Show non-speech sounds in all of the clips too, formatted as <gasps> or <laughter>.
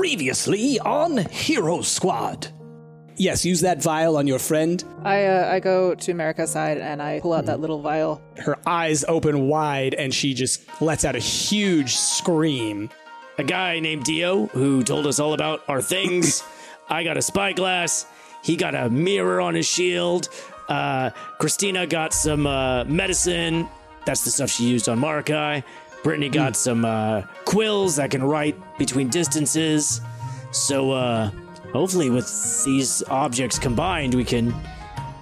Previously on Hero Squad. Yes, use that vial on your friend. I uh, I go to America's side and I pull out that little vial. Her eyes open wide and she just lets out a huge scream. a guy named Dio who told us all about our things. <laughs> I got a spyglass. He got a mirror on his shield. Uh, Christina got some uh, medicine. That's the stuff she used on Marakai. Brittany got some uh, quills that can write between distances. So uh, hopefully, with these objects combined, we can,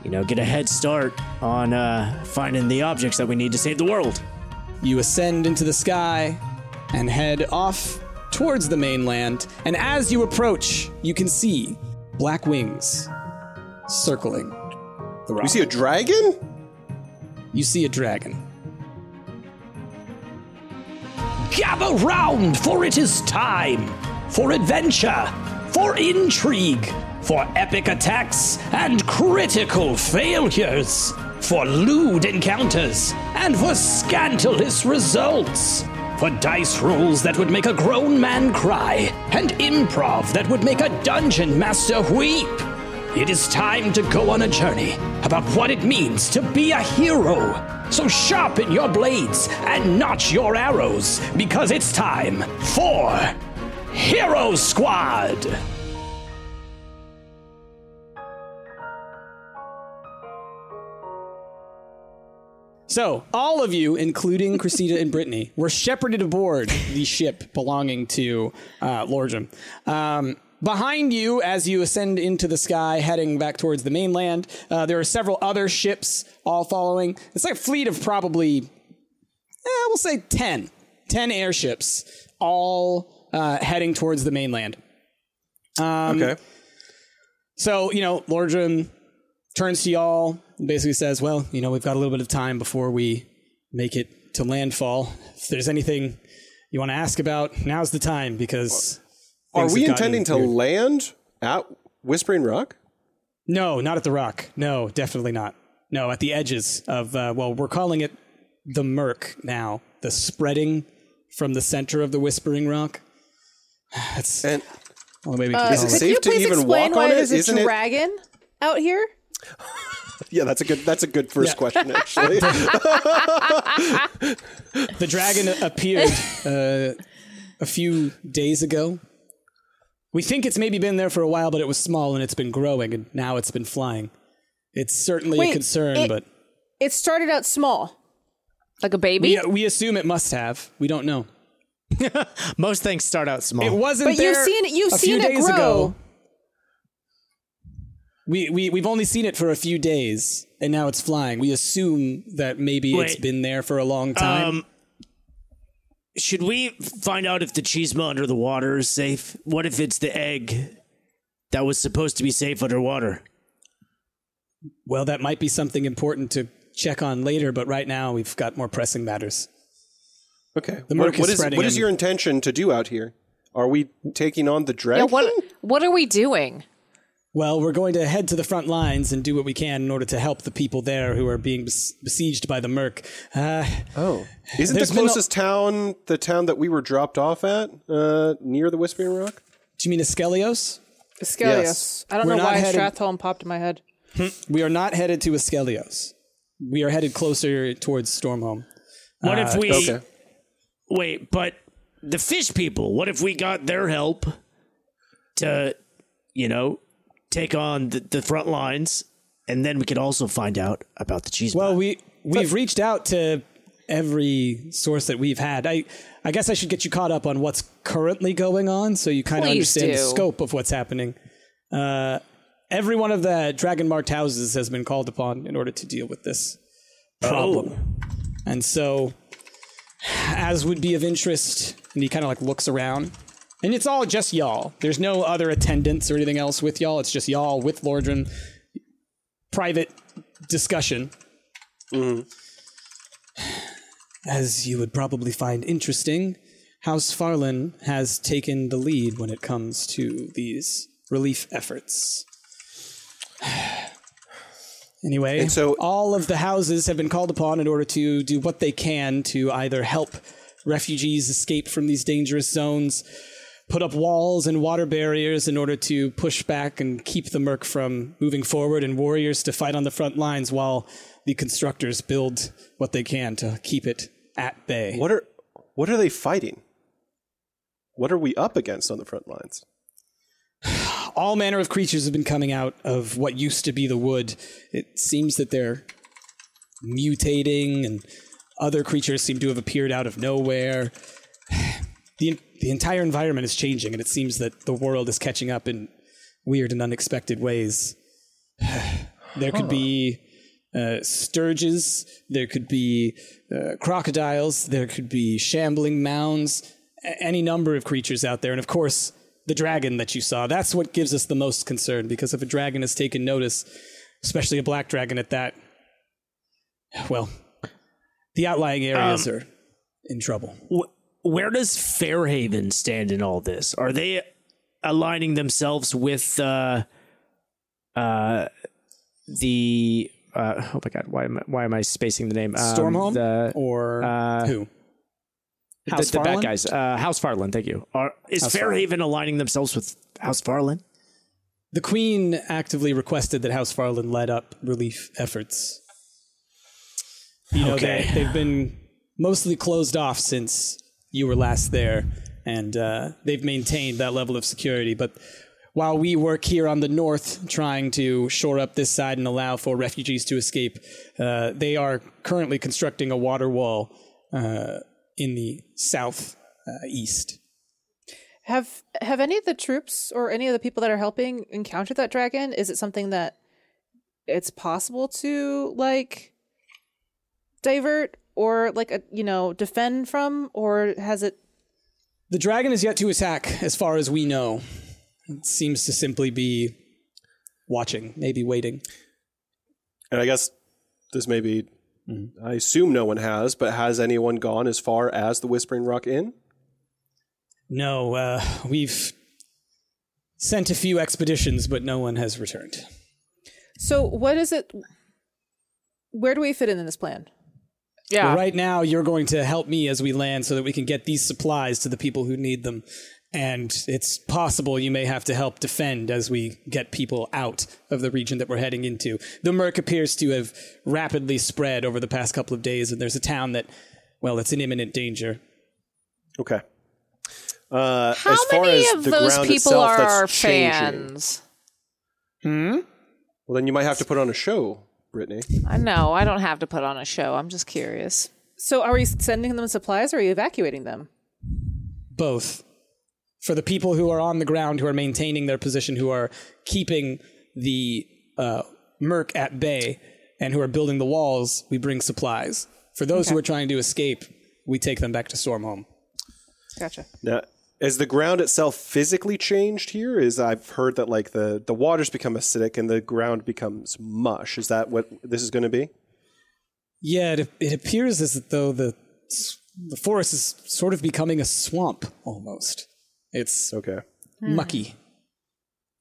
you know, get a head start on uh, finding the objects that we need to save the world. You ascend into the sky and head off towards the mainland. And as you approach, you can see black wings circling the rock. You see a dragon? You see a dragon. Gather round, for it is time for adventure, for intrigue, for epic attacks and critical failures, for lewd encounters and for scandalous results, for dice rolls that would make a grown man cry and improv that would make a dungeon master weep. It is time to go on a journey about what it means to be a hero. So sharpen your blades and notch your arrows because it's time for Hero Squad. So, all of you, including Christina and Brittany, were shepherded aboard the ship belonging to uh, Lordrum. Um, behind you, as you ascend into the sky, heading back towards the mainland, uh, there are several other ships all following. It's like a fleet of probably, eh, we'll say 10. 10 airships, all uh, heading towards the mainland. Um, Okay. So, you know, Lordrum turns to y'all and basically says, Well, you know, we've got a little bit of time before we make it to landfall. If there's anything you want to ask about, now's the time because. Are we intending to weird. land at Whispering Rock? No, not at the rock. No, definitely not. No, at the edges of, uh, well, we're calling it the murk now. The spreading from the center of the Whispering Rock. <sighs> That's And the only way we can Uh, Is it could safe you to please even explain walk why on it? there's a Isn't it- dragon out here? <laughs> yeah, that's a good that's a good first Yeah. question actually. <laughs> The dragon appeared uh, a few days ago. We think it's maybe been there for a while, but it was small and it's been growing, and now it's been flying. It's certainly a concern, it- but It started out small. Like a baby? we, we assume it must have. We don't know. <laughs> Most things start out small. It wasn't But there you've seen it- you've a few seen it grow. ago. We, we, we've only seen it for a few days, and now it's flying. We assume that maybe it's been there for a long time. Um, should we find out if the cheesema under the water is safe? What if it's the egg that was supposed to be safe underwater? well, that might be something important to check on later, but right now we've got more pressing matters. Okay. The what, murk what is is spreading what is your intention to do out here? Are we taking on the yeah, what what are we doing? Well, we're going to head to the front lines and do what we can in order to help the people there who are being besieged by the Murk. Uh, Oh, isn't the There's closest town the town that we were dropped off at uh, near the Whispering Rock? do you mean Askelios? Askelios. Yes. I don't We're know why headed- Stratholm popped in my head. We are not headed to Askelios. We are headed closer towards Stormhome. What if we Okay. wait? But the fish people. What if we got their help to, you know, take on the, the front lines, and then we could also find out about the cheese. Well, we we've reached out to every source that we've had. I I guess I should get you caught up on what's currently going on, so you kind of Please understand the scope of what's happening. Uh, every one of the dragon marked houses has been called upon in order to deal with this problem, and so as would be of interest, and he kind of like looks around. And it's all just y'all. There's no other attendants or anything else with y'all. It's just y'all with Lordran. Private discussion. Mm-hmm. As you would probably find interesting, House Phiarlan has taken the lead when it comes to these relief efforts. <sighs> Anyway, And so- all of the houses have been called upon in order to do what they can to either help refugees escape from these dangerous zones put up walls and water barriers in order to push back and keep the Murk from moving forward, and warriors to fight on the front lines while the constructors build what they can to keep it at bay. What are what are they fighting? What are we up against on the front lines? <sighs> all manner of creatures have been coming out of what used to be the wood. It seems that they're mutating, and other creatures seem to have appeared out of nowhere. <sighs> The, the entire environment is changing, and it seems that the world is catching up in weird and unexpected ways. <sighs> there could be uh, stirges, there could be uh, crocodiles, there could be shambling mounds, a- any number of creatures out there, and of course, the dragon that you saw. That's what gives us the most concern because if a dragon has taken notice, especially a black dragon at that, well, the outlying areas are in trouble. Wh- where does Fairhaven stand in all this? Are they aligning themselves with uh, uh, the? Uh, oh my god! Why am I, why am I spacing the name? Um, Stormhome the, or uh, who? the, House the bad guys. Uh, House Phiarlan. Thank you. Are, is House Fairhaven aligning themselves with House Phiarlan? The Queen actively requested that House Phiarlan led up relief efforts. You know, Okay. they, they've been mostly closed off since you were last there, and uh, they've maintained that level of security. But while we work here on the north, trying to shore up this side and allow for refugees to escape, uh, they are currently constructing a water wall uh, in the south uh, east. Have have any of the troops or any of the people that are helping encountered that dragon? Is it something that it's possible to like divert or like a, you know defend from, or has it? The dragon is yet to attack, as far as we know. It seems to simply be watching, maybe waiting. And I guess this may be, I assume no one has, but has anyone gone as far as the Whispering Rock Inn? No, uh, we've sent a few expeditions, but no one has returned. So what is it? Where do we fit in in this plan? Yeah. But right now, you're going to help me as we land so that we can get these supplies to the people who need them. And it's possible you may have to help defend as we get people out of the region that we're heading into. The Murk appears to have rapidly spread over the past couple of days, and there's a town that, well, it's in imminent danger. Okay. Uh, How as far many as of the those ground people itself, are that's our changing. fans? Hmm? Well, then you might have to put on a show, Brittany. I know. I don't have to put on a show. I'm just curious. So are we sending them supplies or are you evacuating them? both for the people who are on the ground who are maintaining their position who are keeping the uh, murk at bay and who are building the walls we bring supplies for those who are trying to escape we take them back to stormhome Gotcha. Now, has the ground itself physically changed here? Is I've heard that like the the waters become acidic and the ground becomes mush. Is that what this is going to be? yeah it, it appears as though the the forest is sort of becoming a swamp almost it's Okay. Hmm. mucky.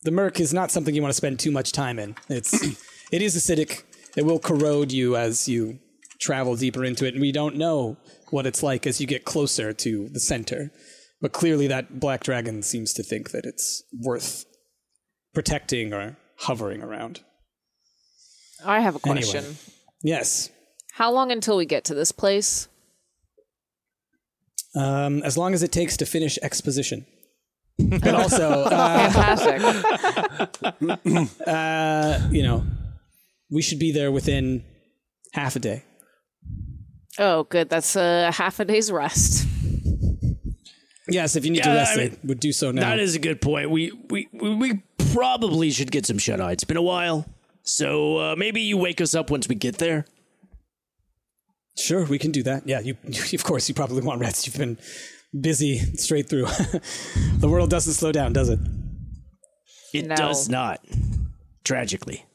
The murk is not something you want to spend too much time in. It's <clears throat> it is acidic. It will corrode you as you travel deeper into it, and we don't know what it's like as you get closer to the center. But clearly, that black dragon seems to think that it's worth protecting or hovering around. I have a Anyway. question. Yes, How long until we get to this place? um, as long as it takes to finish exposition. <laughs> But also, uh, Fantastic. <laughs> uh, you know, we should be there within half a day. oh, good. That's a half a day's rest. Yes, if you need to rest, I I mean, would do so now. That is a good point. We we we, we probably should get some shut eye. It's been a while, so uh, maybe you wake us up once we get there. sure, we can do that. Yeah, you. <laughs> Of course, you probably want rest. You've been busy straight through. <laughs> the world doesn't slow down, does it? It No. does not. Tragically.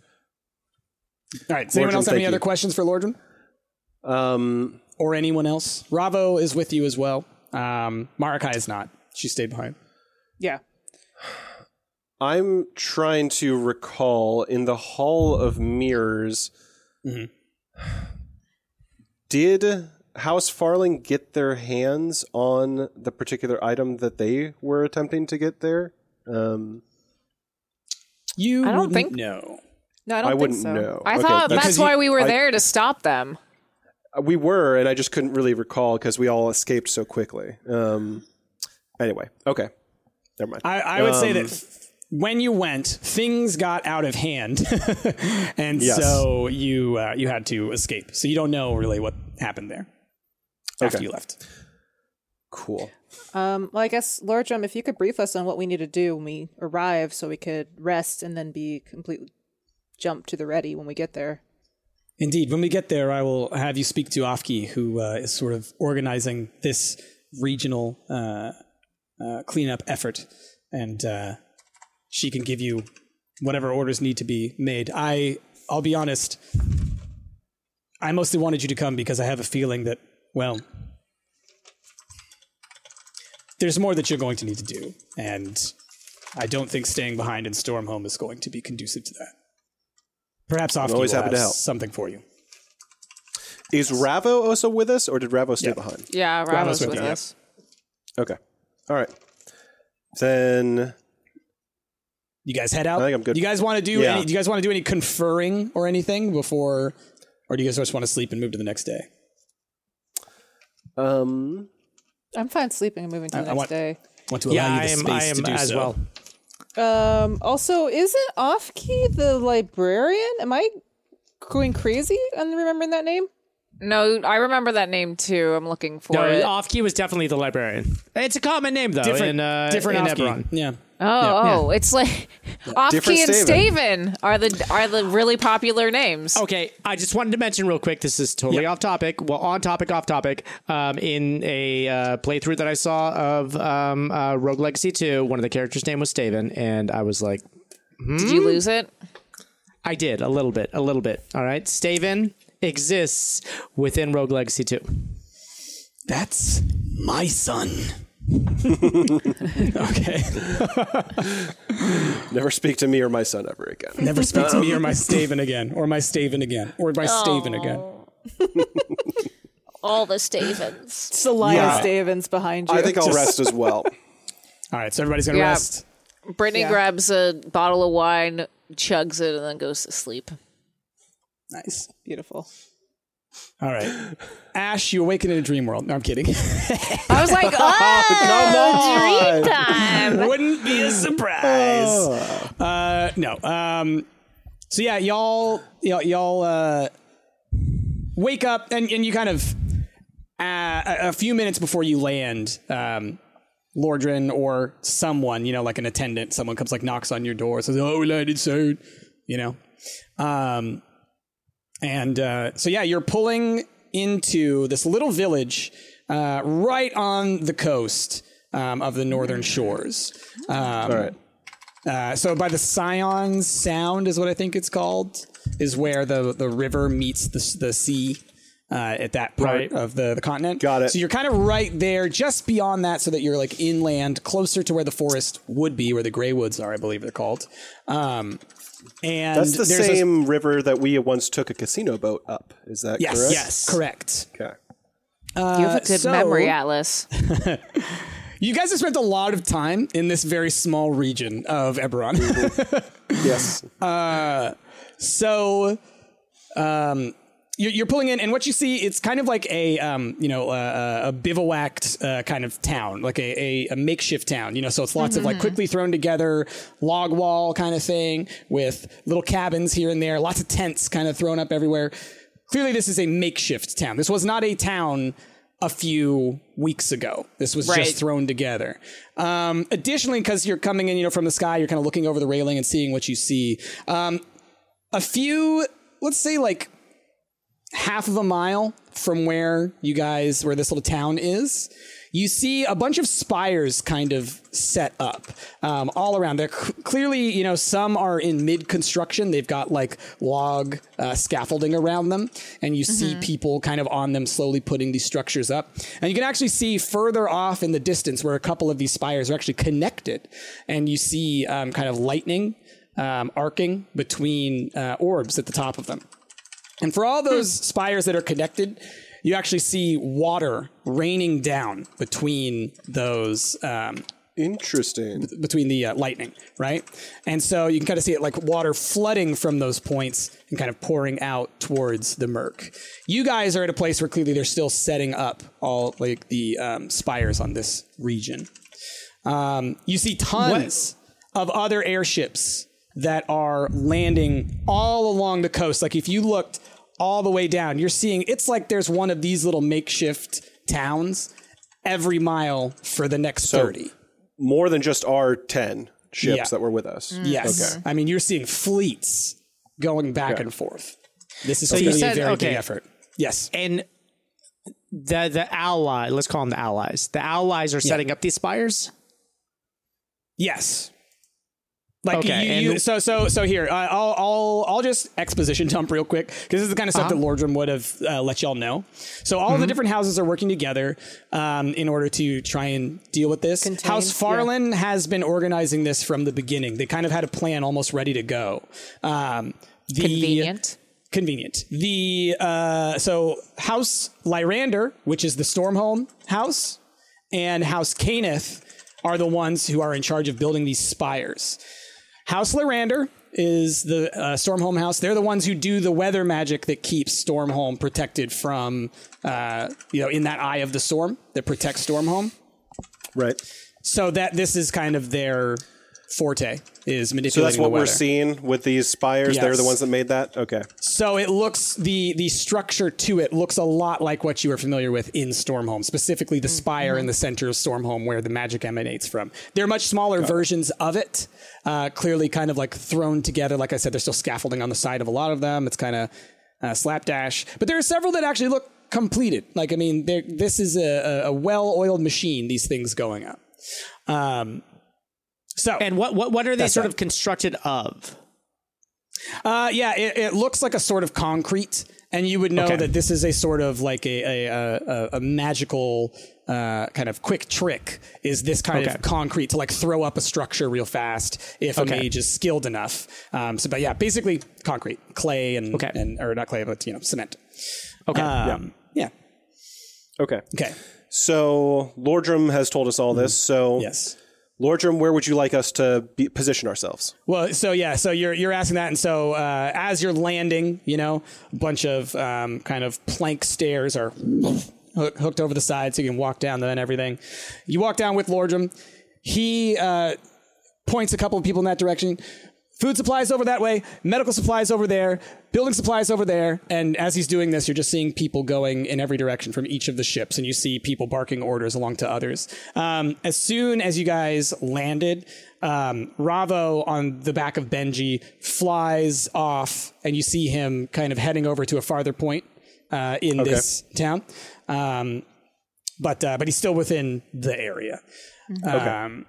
All right. Does anyone else have any thank other questions for Lordrum Um, or anyone else? Ravo is with you as well. Um, Marakai is not. She stayed behind. Yeah. I'm trying to recall in the Hall of Mirrors. Mm-hmm. Did House Farling get their hands on the particular item that they were attempting to get there? Um, You I don't think- know. No, I don't I think wouldn't so. know. I Okay, thought that's- that's why we were I- there to stop them. We were, and I just couldn't really recall because we all escaped so quickly. Um, anyway, okay, never mind. I, I would say Um, that f- when you went, things got out of hand, <laughs> and Yes. so you uh, you had to escape. So you don't know really what happened there after Okay. you left. cool. Um, well, I guess Lordrum, if you could brief us on what we need to do when we arrive, so we could rest and then be completely jump to the ready when we get there. Indeed, when we get there, I will have you speak to Afki, who uh, is sort of organizing this regional uh, uh, cleanup effort, and uh, she can give you whatever orders need to be made. I, I'll be honest, I mostly wanted you to come because I have a feeling that, well, there's more that you're going to need to do, and I don't think staying behind in Stormhome is going to be conducive to that. Perhaps Afki always will happy have to help. something for you. Is Ravo also with us, or did Ravo stay Yeah. behind? Yeah, Ravo's Ramos with with you, yeah. us. Okay, all right. Then You guys head out. I think I'm good. You guys want to do? Yeah. Any, do you guys want to do any conferring or anything before, or do you guys just want to sleep and move to the next day? um, I'm fine sleeping and moving to the I- I next want- day. Want to allow Yeah, you I the am. space I am to do as so. well. Um, also, isn't Offkey the librarian? Am I going crazy on remembering that name? No, I remember that name too. I'm looking for No, it. Offkey was definitely the librarian. It's a common name though. Different, in, uh, different in Afki. Eberron. Yeah. Oh, oh, it's like Offkey Different and Staven. Staven are the are the really popular names. Okay, I just wanted to mention real quick. This is totally off topic. Well, on topic, off topic. Um, in a uh, playthrough that I saw of um, uh, Rogue Legacy 2, one of the characters' name was Staven, and I was like, Did you lose it? I did a little bit, a little bit. All right, Staven exists within Rogue Legacy 2. That's my son. <laughs> okay. <laughs> never speak to me or my son ever again. Never speak to me or my <laughs> Staven again, or my Staven again, or my Staven again. All the Stavens. It's Elias Yeah. Davins behind you. I think I'll rest as well. All right, so everybody's gonna Yeah. rest. Brittany Yeah. grabs a bottle of wine, chugs it, and then goes to sleep. Nice. beautiful. All right, Ash, you awaken in a dream world. No, I'm kidding. I was like, <laughs> oh, dream time. Wouldn't be a surprise. Uh, no. Um, so yeah, y'all, y'all, y'all uh, wake up and, and you kind of uh, a, a few minutes before you land. Um, Lordrin or someone, you know, like an attendant, someone comes like knocks on your door, says, "Oh, we landed soon," you know. Um, and uh, so yeah, you're pulling into this little village uh, right on the coast um, of the northern shores. Um, All right. uh, so by the Scion Sound is what I think it's called, is where the the river meets the the sea. Uh, at that part Right. of the, the continent. Got it. So you're kind of right there, just beyond that, so that you're like inland, closer to where the forest would be, where the Grey Woods are, I believe they're called. Um, and That's the there's a- same river that we once took a casino boat up. Is that yes, correct? yes, correct. Okay. You have a good so- memory, Atlas. <laughs> You guys have spent a lot of time in this very small region of Eberron. <laughs> Yes. Uh, so um you're, you're pulling in and what you see it's kind of like a um you know uh, a bivouacked uh, kind of town like a, a, a makeshift town you know so it's lots of like quickly thrown together log wall kind of thing with little cabins here and there lots of tents kind of thrown up everywhere clearly this is a makeshift town this was not a town a few weeks ago. This was Right. just thrown together. Um, additionally, because you're coming in, you know, from the sky, you're kind of looking over the railing and seeing what you see. Um, a few, let's say like half of a mile from where you guys, where this little town is, you see a bunch of spires kind of set up um, all around. They're c- clearly, you know, some are in mid construction. They've got like log uh, scaffolding around them, and you see people kind of on them slowly putting these structures up. And you can actually see further off in the distance where a couple of these spires are actually connected, and you see um, kind of lightning um, arcing between uh, orbs at the top of them. And for all those spires that are connected, you actually see water raining down between those um, Interesting. between the uh, lightning, right? And so you can kind of see it like water flooding from those points and kind of pouring out towards the murk. You guys are at a place where clearly they're still setting up all like the um, spires on this region. Um, you see tons of other airships that are landing all along the coast. Like if you looked all the way down, you're seeing it's like there's one of these little makeshift towns every mile for the next 30. More than just our 10 ships Yeah. that were with us. Mm. Yes. Okay. I mean, you're seeing fleets going back and forth. This is you said- a very okay. big effort. Yes. And the the ally, let's call them the allies. The allies are setting up these spires. Yes. Like Okay, you, you, so so so here uh, I'll I'll I'll just exposition dump real quick because this is the kind of stuff that Lordrum would have uh, let y'all know. So all the different houses are working together um, in order to try and deal with this. Contain, House yeah. Has been organizing this from the beginning. They kind of had a plan almost ready to go. Um, the, Convenient. convenient. The uh, so House Lyrandar, which is the Stormhome house, and House Cannith are the ones who are in charge of building these spires. House Lyrandar is the uh, Stormhome house. They're the ones who do the weather magic that keeps Stormhome protected from, uh, you know, in that eye of the storm that protects Stormhome. Right. So that this is kind of their forte is manipulating. So that's what we're seeing with these spires. They're the ones that made that? Okay. So it looks the the structure to it looks a lot like what you are familiar with in Stormhome, specifically the spire in the center of Stormhome where the magic emanates from. They're much smaller versions of it, uh, clearly kind of like thrown together. Like I said, there's still scaffolding on the side of a lot of them. It's kind of uh, slapdash, but there are several that actually look completed. Like I mean, this is a, a, a well-oiled machine. These things going up. Um, so And what what what are they sort right. of constructed of? Uh, yeah, it, it looks like a sort of concrete, and you would know Okay. that this is a sort of like a a, a, a magical uh, kind of quick trick. Is this kind Okay. of concrete to like throw up a structure real fast if a mage is skilled enough? Um, so, but yeah, basically concrete, clay, and Okay. and or not clay, but you know, cement. Okay. Um, yeah. Okay. Okay. So Lordrum has told us all this. So Yes. Lordrum, where would you like us to be, position ourselves? Well, so yeah, so you're you're asking that, and so uh, as you're landing, you know, a bunch of um, kind of plank stairs are hooked over the side, so you can walk down them and everything. You walk down with Lordrum. He uh, points a couple of people in that direction. Food supplies over that way, medical supplies over there, building supplies over there. And as he's doing this, you're just seeing people going in every direction from each of the ships, and you see people barking orders along to others. Um, as soon as you guys landed, um, Ravo on the back of Benji flies off, and you see him kind of heading over to a farther point uh, in this town. Um, but uh, but he's still within the area. Um,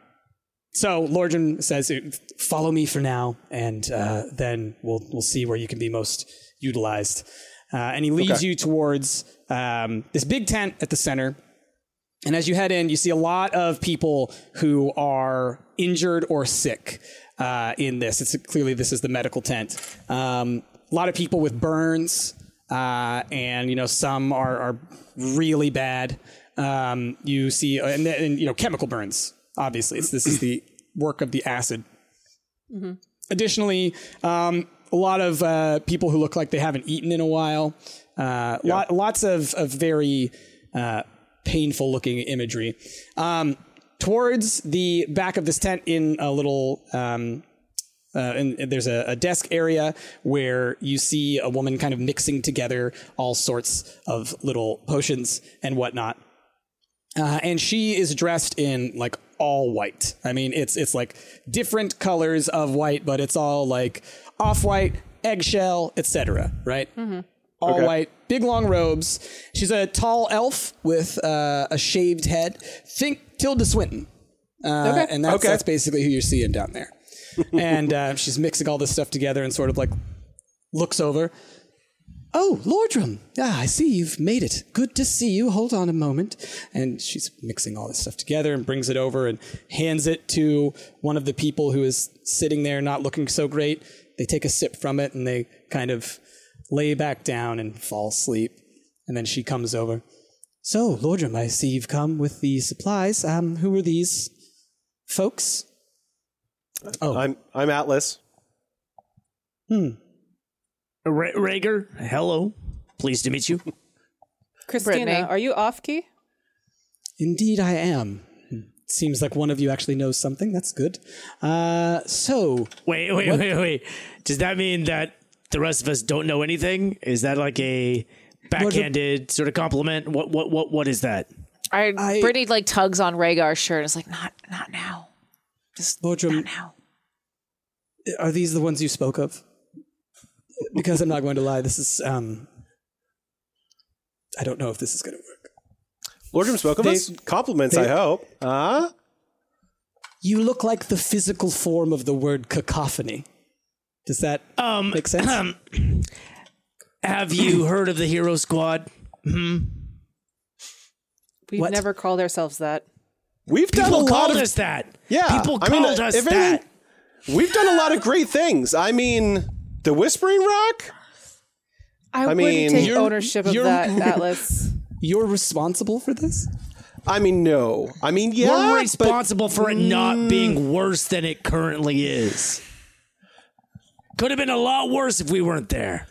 so Lordran says, "Follow me for now, and uh, then we'll we'll see where you can be most utilized." Uh, and he leads Okay. you towards um, this big tent at the center. And as you head in, you see a lot of people who are injured or sick uh, in this. It's clearly this is the medical tent. Um, a lot of people with burns, uh, and you know some are, are really bad. Um, you see, and, and you know chemical burns. Obviously, it's, this is the <clears throat> work of the acid. Additionally, um, a lot of uh, people who look like they haven't eaten in a while. Uh, lot, lots of, of very uh, painful looking imagery. Um, towards the back of this tent, in a little, um, uh, and and there's a, a desk area where you see a woman kind of mixing together all sorts of little potions and whatnot. Uh, and she is dressed in like all white. I mean, it's it's like different colors of white, but it's all like off white, eggshell, etc. Right? All Okay. white, big long robes. She's a tall elf with uh, a shaved head. Think Tilda Swinton. Uh, Okay. And that's, Okay. that's basically who you're seeing down there. <laughs> and uh, she's mixing all this stuff together and sort of like looks over. Oh, Lordrum. Ah, I see you've made it. Good to see you. Hold on a moment. And she's mixing all this stuff together and brings it over and hands it to one of the people who is sitting there not looking so great. They take a sip from it and they kind of lay back down and fall asleep. And then she comes over. So, Lordrum, I see you've come with the supplies. Um, who are these folks? Oh, I'm I'm Atlas. Ra- Rhaegar, hello. Pleased to meet you. <laughs> Christina, Brittany. are you off key? indeed I am. Seems like one of you actually knows something. That's good. Uh, so, Wait, wait, wait, wait. Does that mean that the rest of us don't know anything? Is that like a backhanded sort of compliment? What, what, what, what is that? I, I- Brittany like tugs on Rhaegar's shirt and is like, not not now. Just Lordrum, not now. are these the ones you spoke of? Because I'm not going to lie, this is um I don't know if this is going to work. Lordrum spoke of They- us. Compliments, they- I hope. Huh? You look like the physical form of the word cacophony. Does that Um, make sense? Have you heard of the Hero Squad? Hmm? We've What? never called ourselves that. We've done a People lot of us that. yeah. People I mean, called us that. anything, we've done a lot of great things. I mean, the Whispering Rock. I, I wouldn't mean, take you're- ownership of you're- that, Atlas. <laughs> You're responsible for this? I mean, no. I mean, yeah. We're but responsible for it not being worse than it currently is. Could have been a lot worse if we weren't there.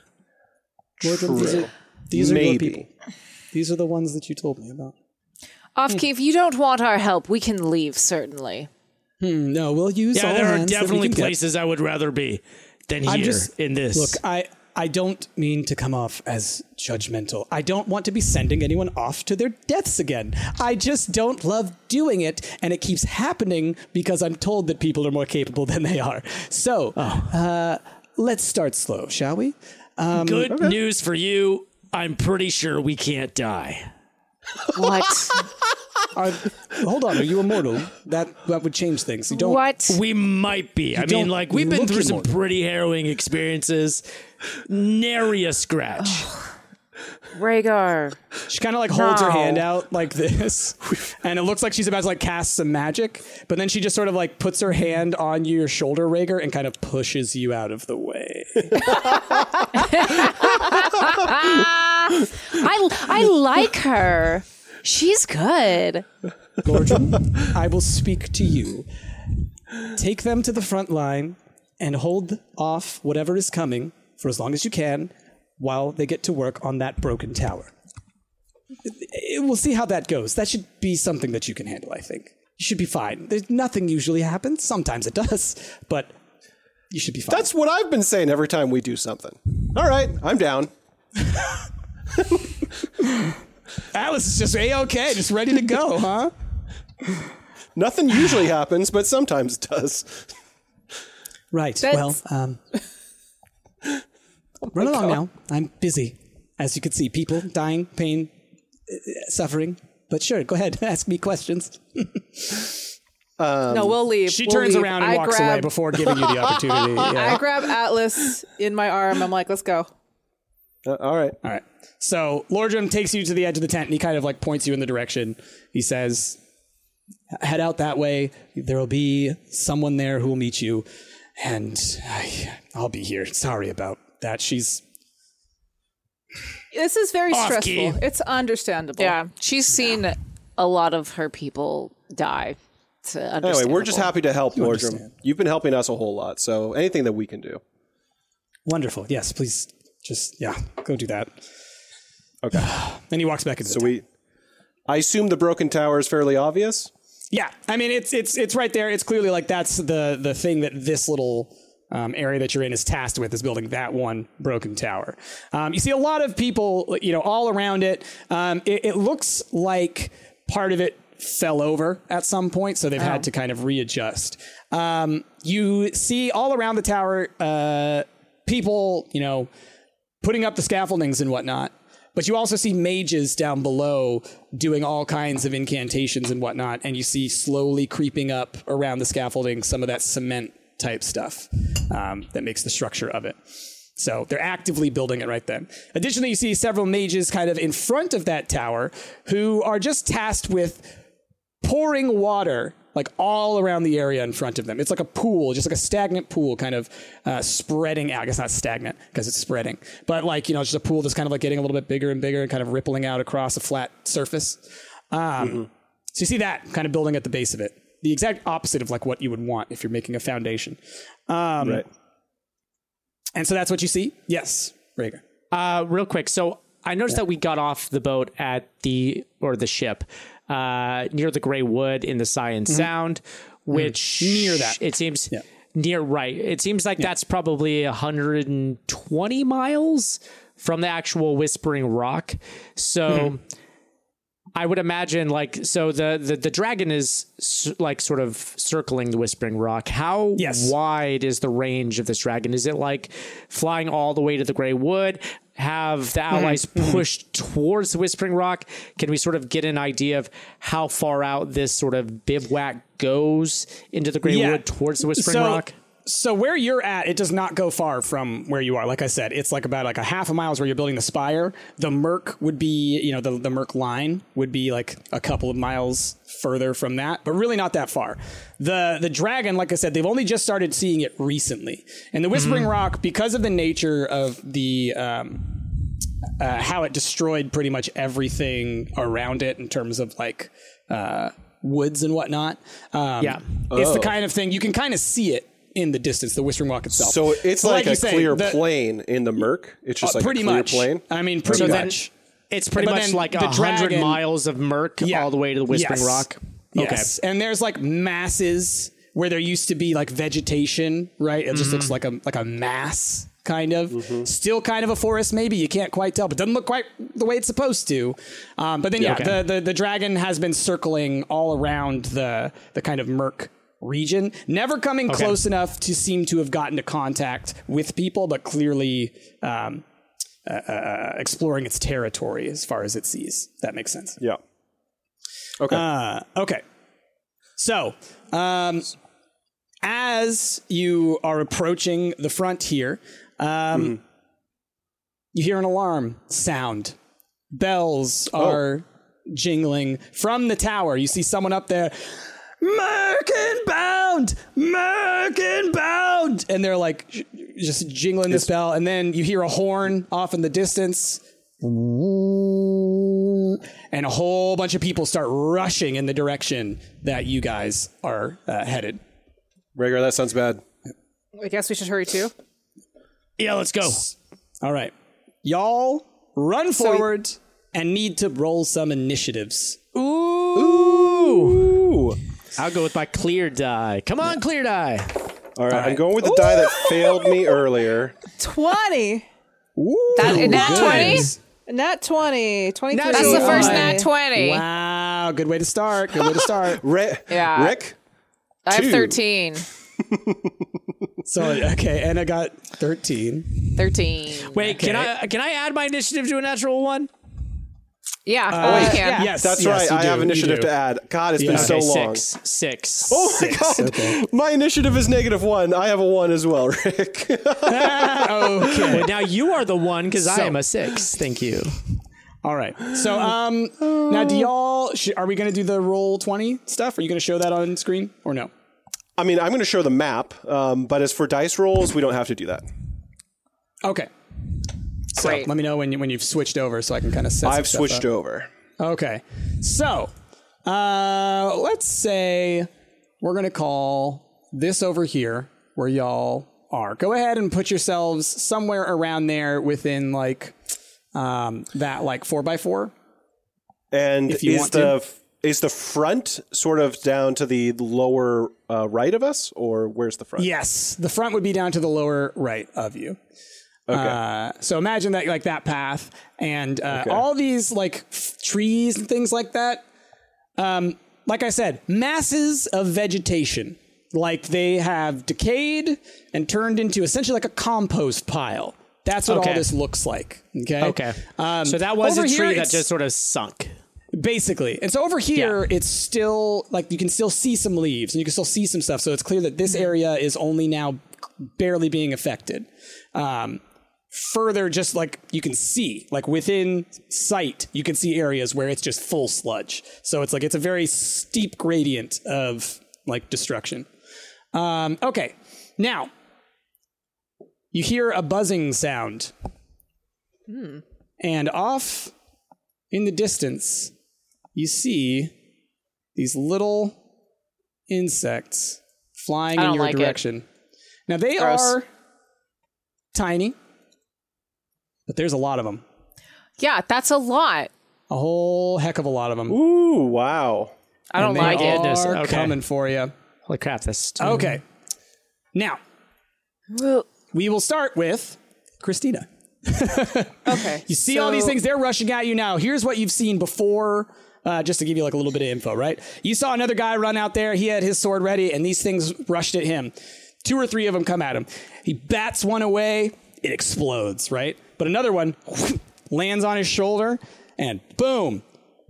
Lordrum, these are, these are your people. These are the ones that you told me about. Off key, if you don't want our help, we can leave, certainly. Hmm, no, we'll use Yeah, all there are hands that definitely can get. places I would rather be than I'm here just- in this. Look, I I don't mean to come off as judgmental. I don't want to be sending anyone off to their deaths again. I just don't love doing it, and it keeps happening because I'm told that people are more capable than they are. So, uh, let's start slow, shall we? Um, Good news for you. I'm pretty sure we can't die. What? <laughs> are, hold on, are you immortal? That that would change things. You don't. what? We might be. I mean, like we've been look through some immortal. pretty harrowing experiences. Nary a scratch. Rhaegar. She kind of like holds her No. hand out like this, and it looks like she's about to like cast some magic. But then she just sort of like puts her hand on your shoulder, Rhaegar, and kind of pushes you out of the way. <laughs> I I like her. She's good. Lordrum, I will speak to you. Take them to the front line and hold off whatever is coming for as long as you can while they get to work on that broken tower. It- it- we'll see how that goes. That should be something that you can handle, I think. You should be fine. There's nothing usually happens. Sometimes it does, but you should be fine. That's what I've been saying every time we do something. All right, I'm down. <laughs> Alice is just a-okay, just ready to go, huh? <laughs> Nothing usually happens, but sometimes it does. Right. That's- Well, um, run along now. I'm busy. As you can see, people dying, pain, uh, suffering. But sure, go ahead. <laughs> Ask me questions. <laughs> no, we'll leave. She We'll turns leave. around and I walks grab, away before giving you the opportunity. I grab Atlas in my arm. I'm like, let's go. Uh, all right. All right. So Lordrum takes you to the edge of the tent and he kind of like points you in the direction. He says, head out that way. There will be someone there who will meet you. And I, I'll be here. Sorry about that. She's This is very Off stressful. key. It's understandable. Yeah, she's seen a lot of her people die. Anyway, we're just happy to help, Lordrum. understand. You've been helping us a whole lot, so anything that we can do. wonderful. Yes, please just, yeah, go do that. Okay. <sighs> Then he walks back into So tent. we, I assume the broken tower is fairly obvious. Yeah, I mean it's it's it's right there. It's clearly like that's the the thing that this little um, area that you're in is tasked with is building that one broken tower. Um, you see a lot of people, you know, all around it. Um, it, it looks like part of it fell over at some point, so they've had to kind of readjust. Um, you see all around the tower, uh, people, you know, putting up the scaffoldings and whatnot. But you also see mages down below doing all kinds of incantations and whatnot, and you see slowly creeping up around the scaffolding some of that cement type stuff um, that makes the structure of it. So they're actively building it right then. Additionally, you see several mages kind of in front of that tower who are just tasked with pouring water like all around the area in front of them. It's like a pool, just like a stagnant pool, kind of uh, spreading out. I guess not stagnant because it's spreading, but like you know, just a pool that's kind of like getting a little bit bigger and bigger, and kind of rippling out across a flat surface. Um, So you see that kind of building at the base of it. The exact opposite of like what you would want if you're making a foundation. Um, Right. And so that's what you see. Yes, Rhaegar. Uh, real quick. So I noticed that we got off the boat at the or the ship uh, near the Gray Wood in the Scions mm-hmm. Sound, mm-hmm. which Near that. it seems Yeah. near right. It seems like that's probably 120 miles from the actual Whispering Rock. So. Mm-hmm. I would imagine like so the the, the dragon is s- like sort of circling the Whispering Rock. How Yes. wide is the range of this dragon? Is it like flying all the way to the Grey Wood? Have the hmm. allies hmm. pushed towards the Whispering Rock? Can we sort of get an idea of how far out this sort of bivouac goes into the Grey Yeah. Wood towards the Whispering so, Rock? So where you're at, it does not go far from where you are. Like I said, it's like about like a half a mile is where you're building the spire. The Murk would be, you know, the, the Murk line would be like a couple of miles further from that, but really not that far. The the dragon, like I said, they've only just started seeing it recently. And the Whispering Rock, because of the nature of the um, uh, how it destroyed pretty much everything around it in terms of like uh, woods and whatnot. Um, Yeah. it's the kind of thing you can kind of see it in the distance, the Whispering Rock itself. So it's But like, you a say, clear the- plane in the Murk. It's just uh, like pretty a clear much. plane. I mean, pretty So then much. It's pretty But much like the a hundred miles of Murk Yeah. all the way to the Whispering Yes. Rock. Yes. And there's like masses where there used to be like vegetation, right? It just Mm-hmm. looks like a like a mass kind of. Still kind of a forest, maybe. You can't quite tell, but doesn't look quite the way it's supposed to. Um, but then yeah, Okay. the, the the dragon has been circling all around the the kind of Murk region, never coming close enough to seem to have gotten to contact with people, but clearly um, uh, uh, exploring its territory as far as it sees. That makes sense. Yeah. Okay. Uh, okay. So, um, as you are approaching the front here, um, you hear an alarm sound. Bells are jingling from the tower. You see someone up there. Merkin bound, Merkin bound, and they're like j- just jingling this bell, and then you hear a horn off in the distance, and a whole bunch of people start rushing in the direction that you guys are uh, headed. Rhaegar, that sounds bad. I guess we should hurry too. Yeah, let's go. All right, y'all run forward and need to roll some initiatives. Ooh. I'll go with my clear die. Come on, clear die. All right, I'm going with the die that failed me earlier. 20. That, nat 20? Nat 20. 23. That's That's the first my. nat 20. Wow, good way to start. Good way to start. <laughs> Rick, Yeah. Rick, I have Two. 13. <laughs> So okay, and I got thirteen. 13. Wait, can I can I add my initiative to a natural one? Yeah, oh, I can. Yes, that's yes, right. I do, have initiative to add. God, it's Yeah. been so Okay, long. six. Six. Oh my god, Okay. my initiative is negative one. I have a one as well, Rick. <laughs> Okay. Wait, now you are the one because I am a six. Thank you. All right. So um, now do y'all? Sh- are we going to do the Roll20 stuff? Are you going to show that on screen or no? I mean, I'm going to show the map, um, but as for dice rolls, we don't have to do that. Okay. So Great. let me know when you, when you've switched over so I can kind of set. I've switched over. Okay. So, uh, let's say we're going to call this over here where y'all are. Go ahead and put yourselves somewhere around there within like um, that like four by four. And If you is want the is the front sort of down to the lower uh, right of us, or where's the front? Yes, the front would be down to the lower right of you. Okay. Uh, so imagine that like that path and uh, all these like f- trees and things like that. Um, like I said, masses of vegetation. Like they have decayed and turned into essentially like a compost pile. That's what all this looks like. Okay. Okay. Um, so that was a tree that just sort of sunk. basically. And so over here, Yeah. it's still like you can still see some leaves and you can still see some stuff. So it's clear that this area is only now barely being affected. Um, further, just like you can see, like within sight, you can see areas where it's just full sludge. So it's like it's a very steep gradient of like destruction. Um, okay, now you hear a buzzing sound, hmm. and off in the distance, you see these little insects flying in your like it. direction. Now they Gross. are tiny, but there's a lot of them. Yeah, that's a lot. A whole heck of a lot of them. Ooh, wow. I don't and they like it. Goodness, are okay. coming for you. Holy crap! this. too- Okay. Now, we will start with Christina. <laughs> Okay. You see all these things, they're rushing at you now. Here's what you've seen before, uh, just to give you like a little bit of info, right? You saw another guy run out there, he had his sword ready, and these things rushed at him. Two or three of them come at him. He bats one away, it explodes, right? But another one <laughs> lands on his shoulder, and boom,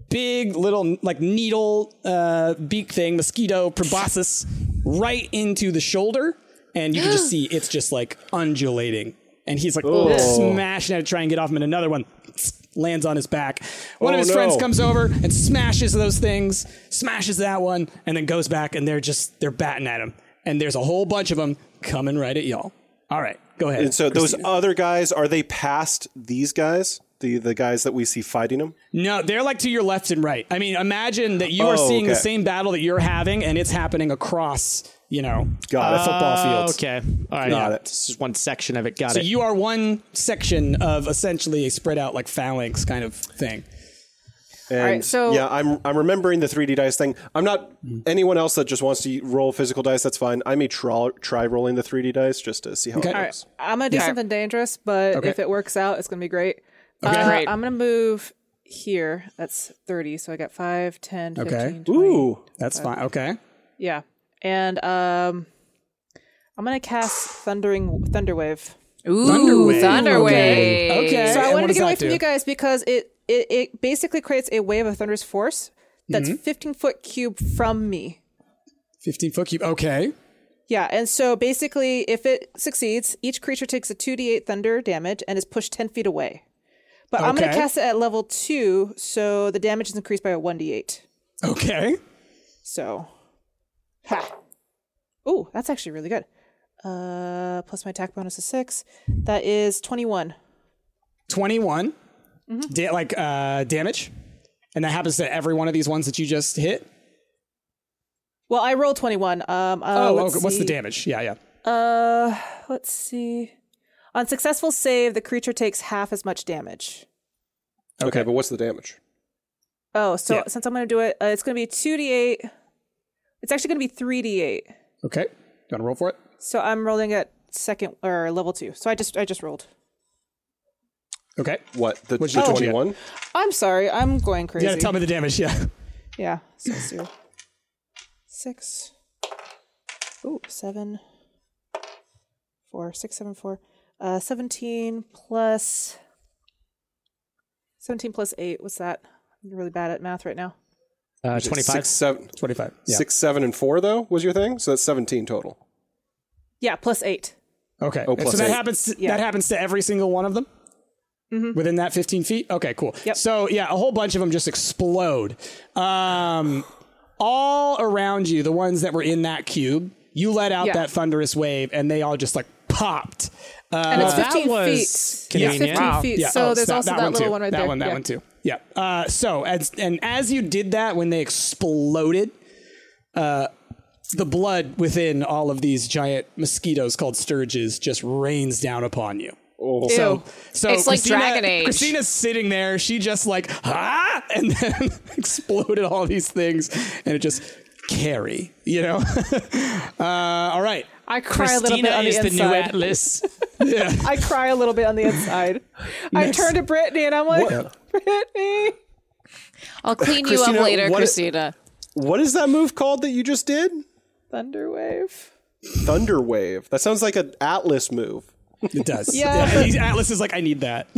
big little like needle uh, beak thing, mosquito proboscis, right into the shoulder, and you can just <gasps> see it's just like undulating. And he's like smashing at it, trying to get off him, and another one <sniffs> lands on his back. One Oh, of his no. friends comes over and smashes those things, smashes that one, and then goes back, and they're just they're batting at him. And there's a whole bunch of them coming right at y'all. All right, go ahead. And so those other guys, are they past these guys? The the guys that we see fighting them? No, they're like to your left and right. I mean, imagine that you are Oh, seeing the same battle that you're having, and it's happening across, you know, Got it. uh, football Oh, fields. okay. All right. Got yeah. it. This is one section of it. Got So it. So you are one section of essentially a spread out like phalanx kind of thing. And right, so- yeah, I'm I'm remembering the 3D dice thing. I'm not anyone else that just wants to roll physical dice. That's fine. I may try try rolling the 3D dice just to see how it Okay. goes. I'm gonna do Yeah. something dangerous, but Okay. if it works out, it's gonna be great. Okay. Uh, Great. I'm gonna move here. That's 30. So I got 5, 10, 15, Okay. 20. Ooh, That's fine. Okay. Yeah. And um I'm gonna cast Thundering Thunderwave. Ooh, Thunderwave. Thunderwave. Okay. Okay. So I and wanted to does get away that from do? you guys because it, it it basically creates a wave of thunderous force that's Mm-hmm. 15 foot cube from me. 15 foot cube. Okay. Yeah, and so basically, if it succeeds, each creature takes a 2d8 thunder damage and is pushed 10 feet away. But I'm going to cast it at level 2, so the damage is increased by a 1d8. Okay. So. Ha! Ooh, that's actually really good. Uh, plus my attack bonus is 6. That is 21. 21. Mm-hmm. Da- like uh, damage. And that happens to every one of these ones that you just hit. Well, I rolled 21. Um, uh, Oh, okay. what's the damage? Yeah, yeah. Uh, let's see. On successful save, the creature takes half as much damage. okay. But what's the damage? Oh, so Yeah. since I'm going to do it, uh, it's going to be 2d8. It's actually going to be 3d8. Okay. You want to roll for it? So I'm rolling at second or level 2. So I just I just rolled. Okay. What the, What'd the you- 21? I'm sorry. I'm going crazy. Yeah, tell me the damage. Yeah. Yeah. So zero. Six. Ooh, seven. Four, six, seven, four. Uh, 17 plus. 17 plus 8. What's that? I'm really bad at math right now. Uh, Is 25. Six, seven, 25. Yeah. six, seven, and four though was your thing. So that's 17 total. Yeah, plus 8. Okay. Oh, plus so that eight. happens. To, Yeah. That happens to every single one of them. Within that 15 feet. Okay, cool. Yep. So yeah, a whole bunch of them just explode. Um, all around you, the ones that were in that cube, you let out Yeah. that thunderous wave, and they all just like popped. Uh, And it's that 15 was feet. It's 15 Wow. feet. Yeah, So oh, there's that- also that, one little too. one right that there. That one, that yeah. one too. Yeah. Uh, so as and as you did that, when they exploded, uh, the blood within all of these giant mosquitoes called stirges just rains down upon you. Oh, So, so It's like Christina- Dragon Age. Christina's sitting there. She just like ah, and then <laughs> exploded all these things, and it just carry. You know. <laughs> uh, all right. I cry a little bit on the is the inside. new Atlas. <laughs> Yeah. I cry a little bit on the inside. I turn to Brittany and I'm like, Brittany. I'll clean you Christina, up later, what- Christina. what is that move called that you just did? Thunderwave. Thunder wave. That sounds like an Atlas move. It does. Yeah, Yeah. but- he's- Atlas is like, I need that.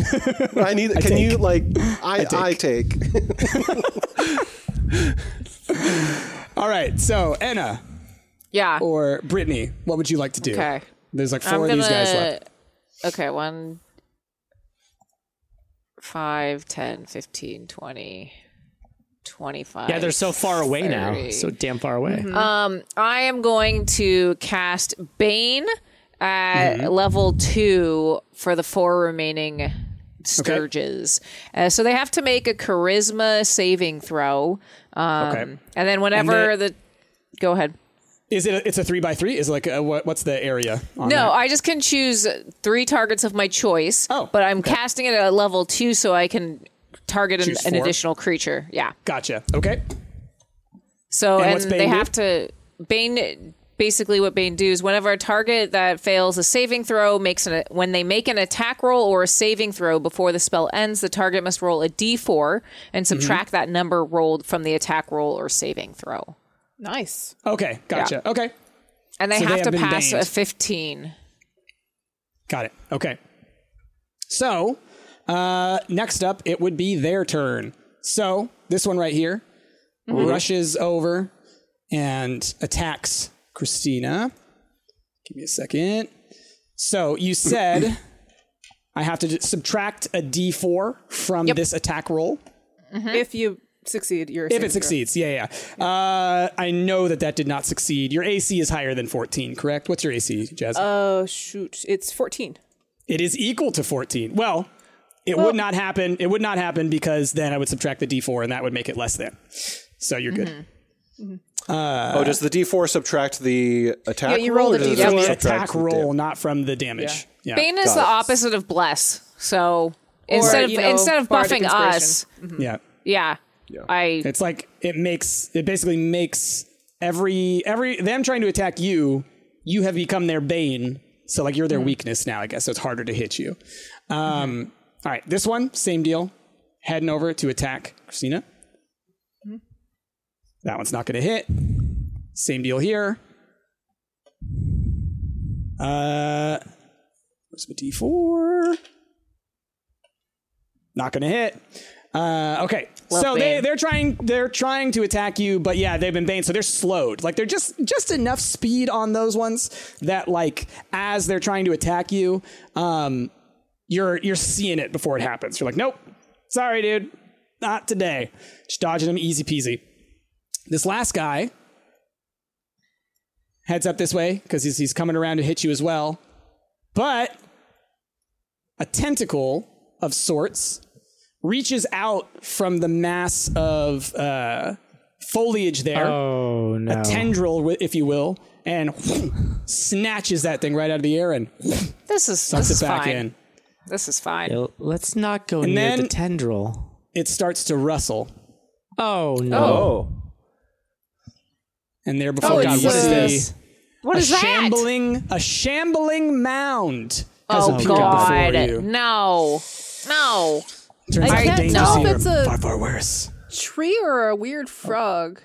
I need. <laughs> can you like? I I take. <laughs> all right. So Anna Yeah. or Brittany, what would you like to do? Okay. There's like four gonna. of these guys left. Okay, one, 5, 10, 15, 20, 25. Yeah, they're so far away now. So damn far away. Um, I am going to cast Bane at Mm-hmm. level two for the four remaining scourges. Uh, so they have to make a charisma saving throw. Um, Okay. And then whenever And the. Go ahead. Is it? A, it's a three by three. Is like a, what, what's the area? On No, that? I just can choose three targets of my choice. Oh, but I'm okay. casting it at level two so I can target an, an additional creature. Yeah. gotcha. Okay. So And and, they do? have to Bane basically what Bane does whenever a target that fails a saving throw makes an when they make an attack roll or a saving throw before the spell ends, the target must roll a d4 and Mm-hmm. subtract that number rolled from the attack roll or saving throw. Nice. Okay. Gotcha. Okay. And they So they have have to been pass baned. a 15. Got it. Okay. So, uh, next up, it would be their turn. So, this one right here rushes over and attacks Christina. Give me a second. So, you said I have to subtract a d4 from this attack roll. If you succeed, you're If it succeeds, yeah, yeah. Uh, I know that that did not succeed. Your AC is higher than 14, correct? What's your AC, Jazz? Oh shoot! It's fourteen. It is equal to 14. Well, it would not happen. It would not happen because then I would subtract the d4 and that would make it less than. So you're good. Uh, oh, does the D4 subtract the attack Yeah, you roll? roll the D4. it From the attack roll, dam- not from the damage. Yeah. Bane is Got the it. opposite of bless. So instead of you know, instead of buffing us, mm-hmm. Yeah. yeah, I It's like it makes it basically makes every every them trying to attack you, you have become their bane. So like you're their mm-hmm. weakness now, I guess. So it's harder to hit you. Um, all right, this one, same deal. Heading over to attack Christina. That one's not going to hit. Same deal here. Uh, where's the D4? Not going to hit. Uh, okay, Love so they they're trying they're trying to attack you, but yeah, they've been banned, so they're slowed. Like they're just just enough speed on those ones that like as they're trying to attack you, um, you're you're seeing it before it happens. You're like, nope, sorry, dude, not today. Just dodging them, easy peasy. This last guy heads up this way because he's, he's coming around to hit you as well. But a tentacle of sorts reaches out from the mass of uh, foliage there, Oh no. a tendril, if you will, and snatches that thing right out of the air and this is sucks this is back fine. in. This is fine. Yeah, Let's not go near then- the tendril. It starts to rustle, Oh no. Oh. And there before oh, God, you what is see this? What a is that? shambling, a shambling mound. has Oh appeared God! before you. No, no. Turns I can't the tell if it's a- far, far worse. Tree or a weird frog?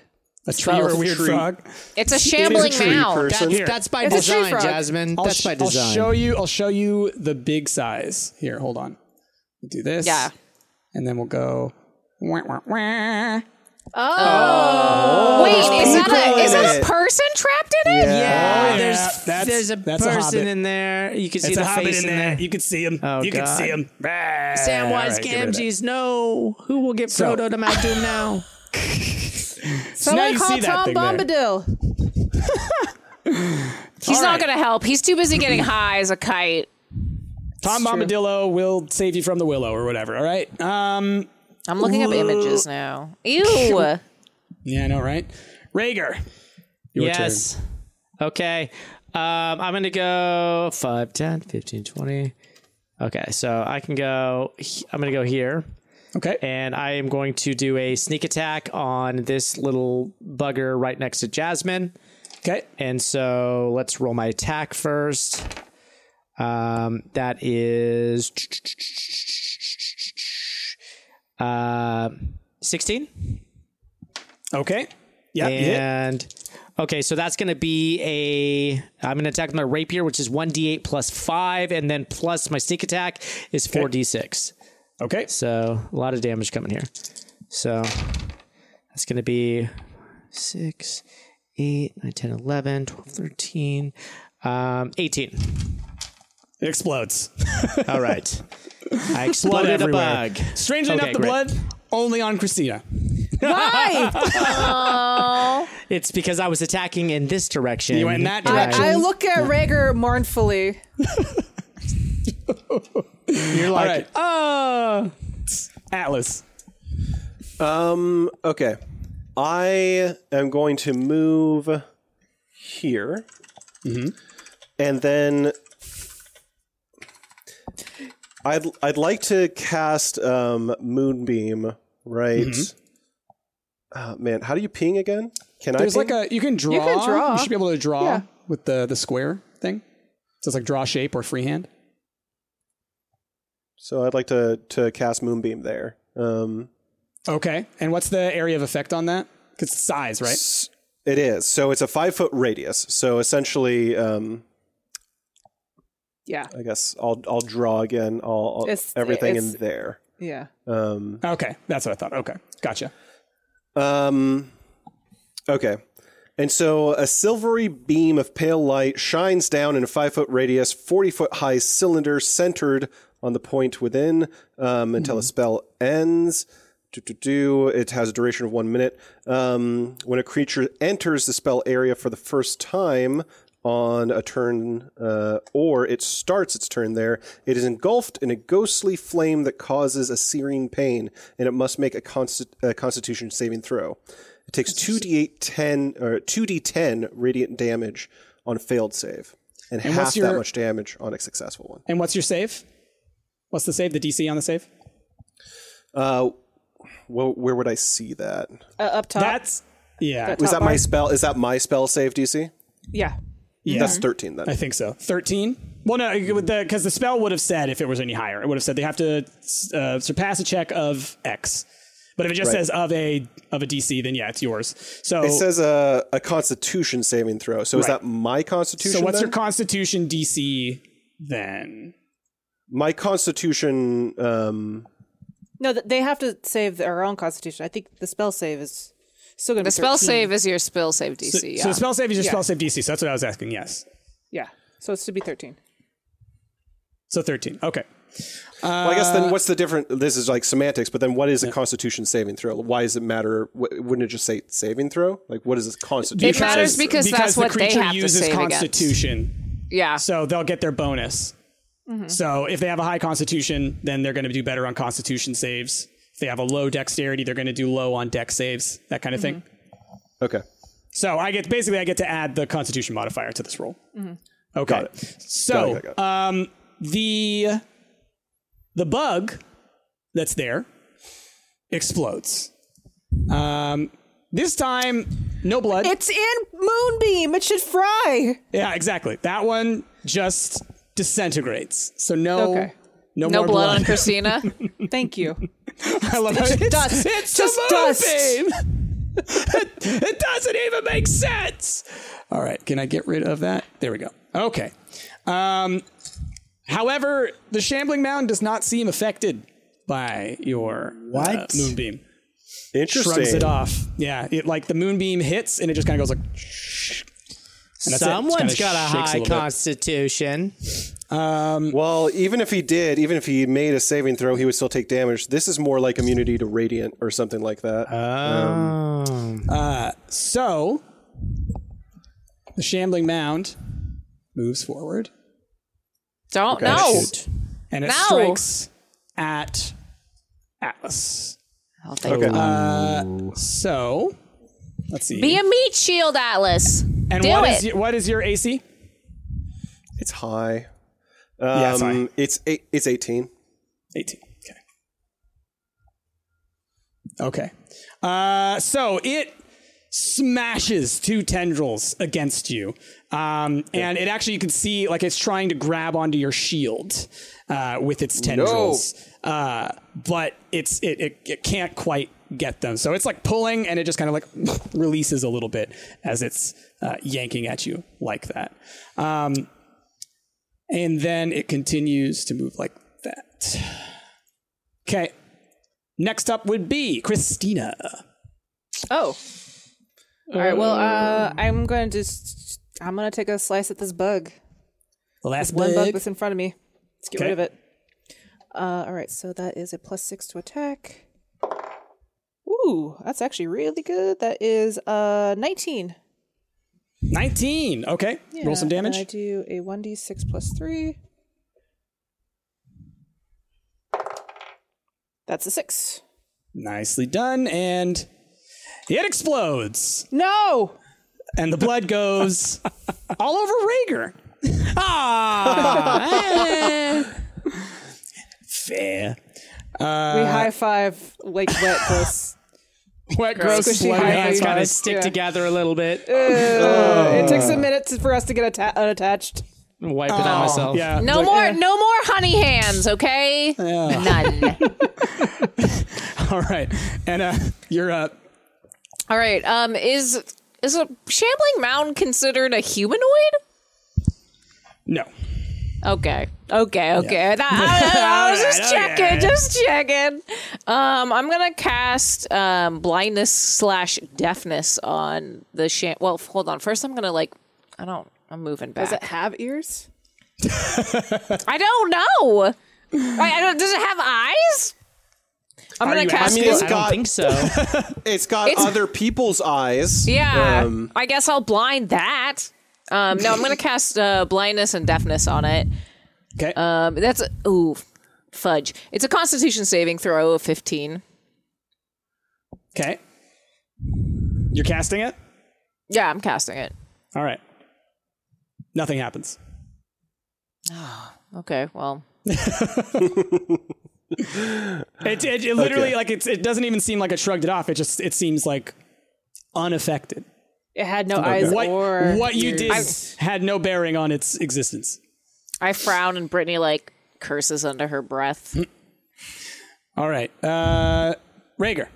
A tree or a weird Tree. frog. It's a shambling tree mound. person. That's, that's by It's design. Jasmine. I'll, That's sh- by I'll show you. I'll show you the big size. Here, hold on. We'll do this. Yeah. And then we'll go. Wah, wah, wah. Oh wait, is that a is that a person trapped in it? Yeah, Oh, yeah, there's that's- there's a that's a person hobbit. in there. You can see It's the a hobbit face in there. You can see him. Oh, you can God. see him. Samwise Gamgees, no. Who will get So- Frodo to Mount Doom <laughs> now? Someone you call see Tom. Bombadil. <laughs> He's All not right. going to help. He's too busy getting high as a kite. Tom Bombadillo will save you from the willow or whatever. All right. Um. I'm looking up images now. Ew. <laughs> Yeah, I know, right? Rhaegar. Your yes. Okay. Um, I'm going to go 5, 10, 15, 20. Okay, so I can go, I'm going to go here. Okay. And I am going to do a sneak attack on this little bugger right next to Jasmine. Okay. And so let's roll my attack first. Um, that is uh, 16. Okay. Yeah. And okay, so that's going to be a. I'm going to attack with my rapier, which is 1d8 plus 5, and then plus my sneak attack is 4d6. Okay. So a lot of damage coming here. So that's going to be 6, 8, 9, 10, 11, 12, 13, um, 18. It explodes. <laughs> All right. I <laughs> Blood exploded a everywhere. bug. Strangely Okay, enough, the great. blood only on Christina. Why? <laughs> It's because I was attacking in this direction. You went in that I, direction. I look at Rhaegar mournfully. You're like, right. oh. Atlas. Um. Okay. I am going to move here, and then I'd I'd like to cast um, Moonbeam. Right. Uh, man, how do you ping again? Can There's I? like ping? a you can draw. can draw. You should be able to draw Yeah. with the the square thing. So it's like draw shape or freehand. So I'd like to to cast Moonbeam there. Um, Okay. And what's the area of effect on that? Because size, right? it is. So it's a five foot radius. So essentially, um, Yeah. I guess I'll I'll draw again. I'll, I'll It's- everything it's- in there. Yeah. Um, Okay, that's what I thought. Okay, gotcha. Um. Okay. And so a silvery beam of pale light shines down in a five foot radius, 40 foot high cylinder centered on the point within um, until the spell ends. Do, do, do. It has a duration of one minute. Um, when a creature enters the spell area for the first time on a turn, uh, or it starts its turn there, it is engulfed in a ghostly flame that causes a searing pain, and it must make a, consti- a Constitution saving throw. It takes two d8 10 or two d10 radiant damage on a failed save, and, And half what's that your- much damage on a successful one. And what's your save? What's the save? The DC on the save? Uh, well, where would I see that? Uh, up top. That's yeah, That- Was Top that my spell? Is that my spell save DC? yeah. Yeah. That's thirteen then. I think so. Thirteen. Well, no, because the, spell would have said if it was any higher, it would have said they have to uh, surpass a check of X. But if it just Right. says of a of a DC, then yeah, it's yours. So It says a, a Constitution saving throw. So is that my Constitution? so what's then? your Constitution DC then? my Constitution? Um, No, they have to save their own constitution. I think the spell save is still going to The be spell 13. save is your spell save DC. So, yeah. so the spell save is your Yeah. spell save DC. So that's what I was asking. Yes. Yeah. So it's to be 13. So thirteen. Okay. well, I guess Uh, then what's the difference? This is like semantics, but then what is a Constitution saving throw? Why does it matter? Wouldn't it just say saving throw? Like what is this Constitution? It matters because that's the what they creature have to uses save against. Constitution. yeah. So they'll get their bonus. So if they have a high constitution, then they're going to do better on constitution saves. If they have a low dexterity, they're going to do low on Dex saves, that kind of thing. Okay. So I get basically I get to add the constitution modifier to this roll. Okay. Got it. So Got it, got it, got um the the bug that's there explodes. Um this time no blood. It's in Moonbeam. It should fry. yeah, exactly. That one just disintegrates. So no Okay. no, no more blood, blood. on Christina. <laughs> Thank you. I love how <laughs> it's, dust. It's Just a dust. moonbeam. <laughs> it, it doesn't even make sense. All right, can I get rid of that? There we go. Okay. Um, however, the shambling mound does not seem affected by your uh, What? moonbeam. Interesting. Shrugs it off. Yeah, it like the moonbeam hits and it just kind of goes like. And that's it. Someone's kinda got a shakes high little bit. Constitution. Well, even if he did, even if he made a saving throw, he would still take damage. This is more like immunity to radiant or something like that. Ah. Um, uh, so, the shambling mound moves forward. Don't know. and it No. strikes at Atlas. Oh, Okay. God. Uh, so let's see. Be a meat shield, Atlas. and do what it. is your, what is your AC? it's high. Um, Yeah, it's. It's eight, it's eighteen. 18. Okay. Okay. Uh, so it smashes two tendrils against you. Um, and it actually, you can see like it's trying to grab onto your shield uh, with its tendrils. Uh, but it's it, it, it can't quite get them. So it's like pulling and it just kind of like <laughs> releases a little bit as it's uh, yanking at you like that. Um, and then it continues to move like that. Okay. Next up would be Christina. Oh. All right. Well, uh, I'm going to just. I'm going to take a slice at this bug. The last one bug that's in front of me. Let's get Okay. rid of it. Uh, all right, so that is a plus six to attack. Ooh, that's actually really good. That is uh 19. 19. Okay. Roll some Yeah, damage. I do a 1d6 plus 3. That's a 6. Nicely done. And it explodes. No! And the blood goes <laughs> all over Rhaegar. Ah. <laughs> Fair. we high five like wet gross. <laughs> Wet, gross, gross, squishy bloody high hands. Kind of stick together a little bit. It takes a minute for us to get atta- unattached. Wipe it on myself. Yeah. No like, more, eh. no more honey hands, okay? None. <laughs> All right. And uh, you're up. All right. Um, is is a shambling mound considered a humanoid? No. Okay. Okay. Okay. That- I, <laughs> I was just Alright, checking. okay. Just checking. Um, I'm gonna cast um blindness slash deafness on the sham. Well, hold on. First, I'm gonna like. I don't. I'm moving back. Does it have ears? I don't know. I, I don't, does it have eyes? I'm Are gonna cast. I mean, it- it's I don't got think so. <laughs> it's got It's- other people's eyes. Yeah, Um, I guess I'll blind that. Um, no, I'm gonna cast uh, blindness and deafness on it. Okay. Um, that's ooh fudge. It's a Constitution saving throw of 15. okay. You're casting it? Yeah, I'm casting it. All right. Nothing happens. Okay, well, <laughs> It, it, it literally Okay. like it's, it doesn't even seem like it shrugged it off. It just it seems like unaffected. It had no eyes What or what you ears. did had no bearing on its existence. I frown and Brittany like curses under her breath. All right, uh, Rhaegar.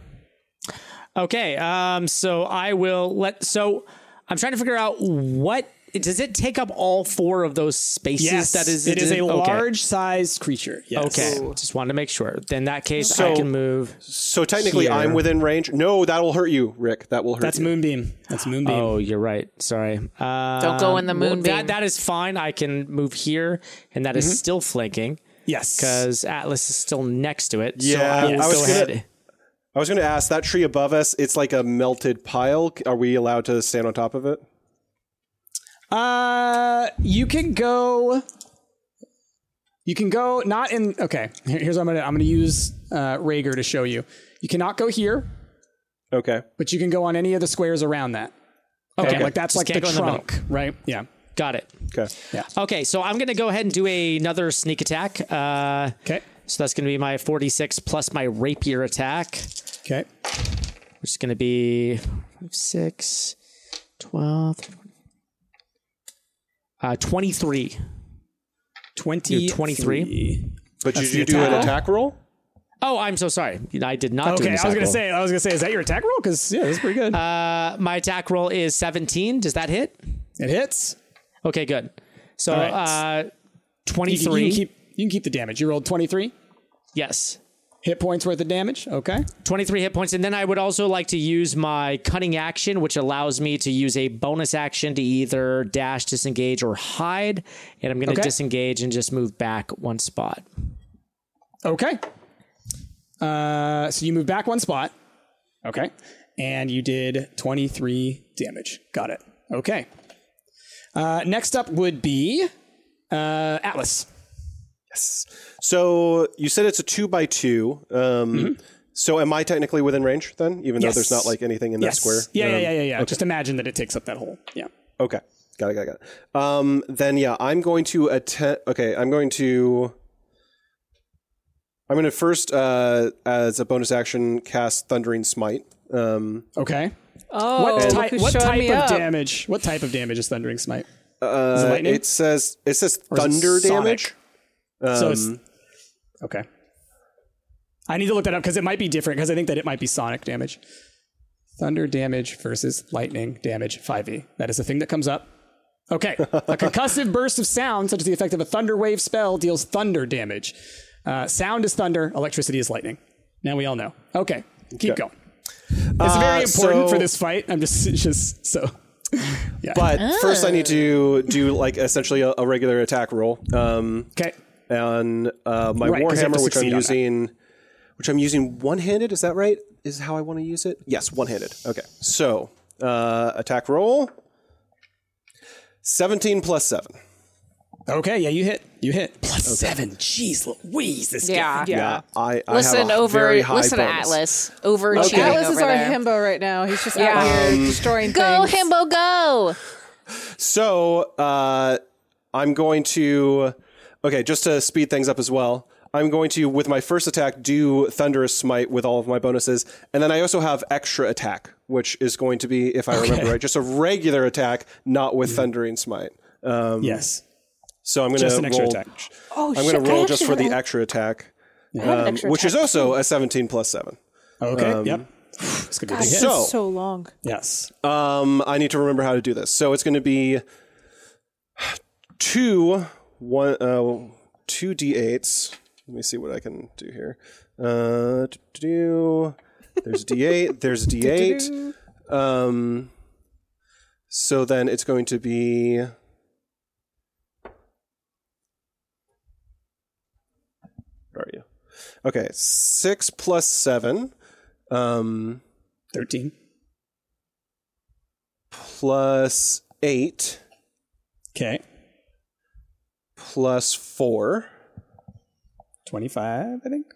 Okay, um, so I will let. So I'm trying to figure out what does it take up all four of those spaces? Yes, that is. it is a okay. large-sized creature. Yes. Okay, just wanted to make sure. Then in that case, So- I can move. So technically, Here. I'm within range. No, that'll hurt you, Rick. That will hurt That's you. Moonbeam. That's Moonbeam. Oh, you're right. Sorry. Um, Don't go in the well, moonbeam. That that is fine. I can move here, and that is Mm-hmm. still flanking yes. because Atlas is still next to it. so Yeah, I will I was go gonna- ahead. I was going to ask that tree above us. It's like a melted pile. Are we allowed to stand on top of it? Uh, you can go. You can go not in. Okay, here- here's what I'm gonna. I'm gonna use uh, Rhaegar to show you. You cannot go here, Okay. but you can go on any of the squares around that. Okay, Okay. like that's Just like the can't go in the trunk, right? Yeah. Got it. Okay. Yeah. Okay, so I'm gonna go ahead and do another sneak attack. Uh, Okay. so that's gonna be my 46 plus my rapier attack, Okay. which is gonna be 6, 12, uh, 23. Twenty. 23. But did you do an attack. attack roll? Oh, I'm so sorry. I did not do Okay, an I was attack gonna roll. say. I was gonna say. Is that your attack roll? Because yeah, that's pretty good. Uh, my attack roll is 17. Does that hit? it hits. Okay, good. So All right. uh, You, 23. you can keep. You can keep the damage. You rolled twenty three yes. Hit points worth of damage. Okay. 23 hit points. And then I would also like to use my cunning action, which allows me to use a bonus action to either dash, disengage, or hide. And I'm going to Okay. disengage and just move back one spot. Okay. Uh, so you move back one spot. Okay. And you did 23 damage. Got it. Okay. Uh, next up would be uh, Atlas. So you said it's a two by two. Um, So am I technically within range then, even though there's not like anything in that square? Yeah, yeah, Um, yeah, yeah, yeah. Just imagine that it takes up that hole. Yeah. Okay. Got it, got it, got it. Um, then yeah, I'm going to attempt. Okay, I'm going to. I'm going to first, uh, as a bonus action, cast Thundering Smite. Um, Okay. Oh, What look type? What type of up. damage? What type of damage is Thundering Smite? uh, it lightning? it says it says thunder it thunder sonic? damage. so it's Um, okay. I need to look that up because it might be different. Because I think that it might be sonic damage. Thunder damage versus lightning damage 5e. That is the thing that comes up. Okay. a <laughs> concussive burst of sound, such as the effect of a thunder wave spell, deals thunder damage. Uh, sound is thunder, electricity is lightning. Now we all know. Okay. Keep Okay. going. It's very Uh, important so- for this fight. I'm just, <laughs> just so. But first, I need to do like essentially a, a regular attack roll. Um, Okay. And uh, my Right, 'cause you have to warhammer, which I'm succeed that. using, which I'm using one-handed. Is that right? Is how I want to use it? Yes, one-handed. Okay, so uh, attack roll. Seventeen plus seven. Okay, yeah, you hit. You hit. Plus seven. Jeez Louise, this Yeah. guy. Yeah, I, I Listen have a over. very high Listen to bonus. Atlas. Over Okay. Atlas over is our there. himbo right now. He's just Yeah. out here Um, destroying Go things. himbo, go! So uh, I'm going to, okay, just to speed things up as well. I'm going to, with my first attack, do Thunderous Smite with all of my bonuses. And then I also have extra attack, which is going to be, if I remember right, just a regular attack, not with Thundering Smite. Um, Yes. So I'm going Just to an extra roll. attack. Oh, I'm going to roll just for the extra attack, I um, extra which is attack. also a 17 plus 7. Okay. yep. It's gonna be a big hit. So- so long. yes. Um, I need to remember how to do this. So it's going to be two one uh two d8s. Let me see what I can do here. Uh, do there's d8. <laughs> There's d8. Um, so then it's going to be. Where are you? Okay, six plus seven. Um, Thirteen. plus 8 Okay. Plus 4 Twenty-five, I think.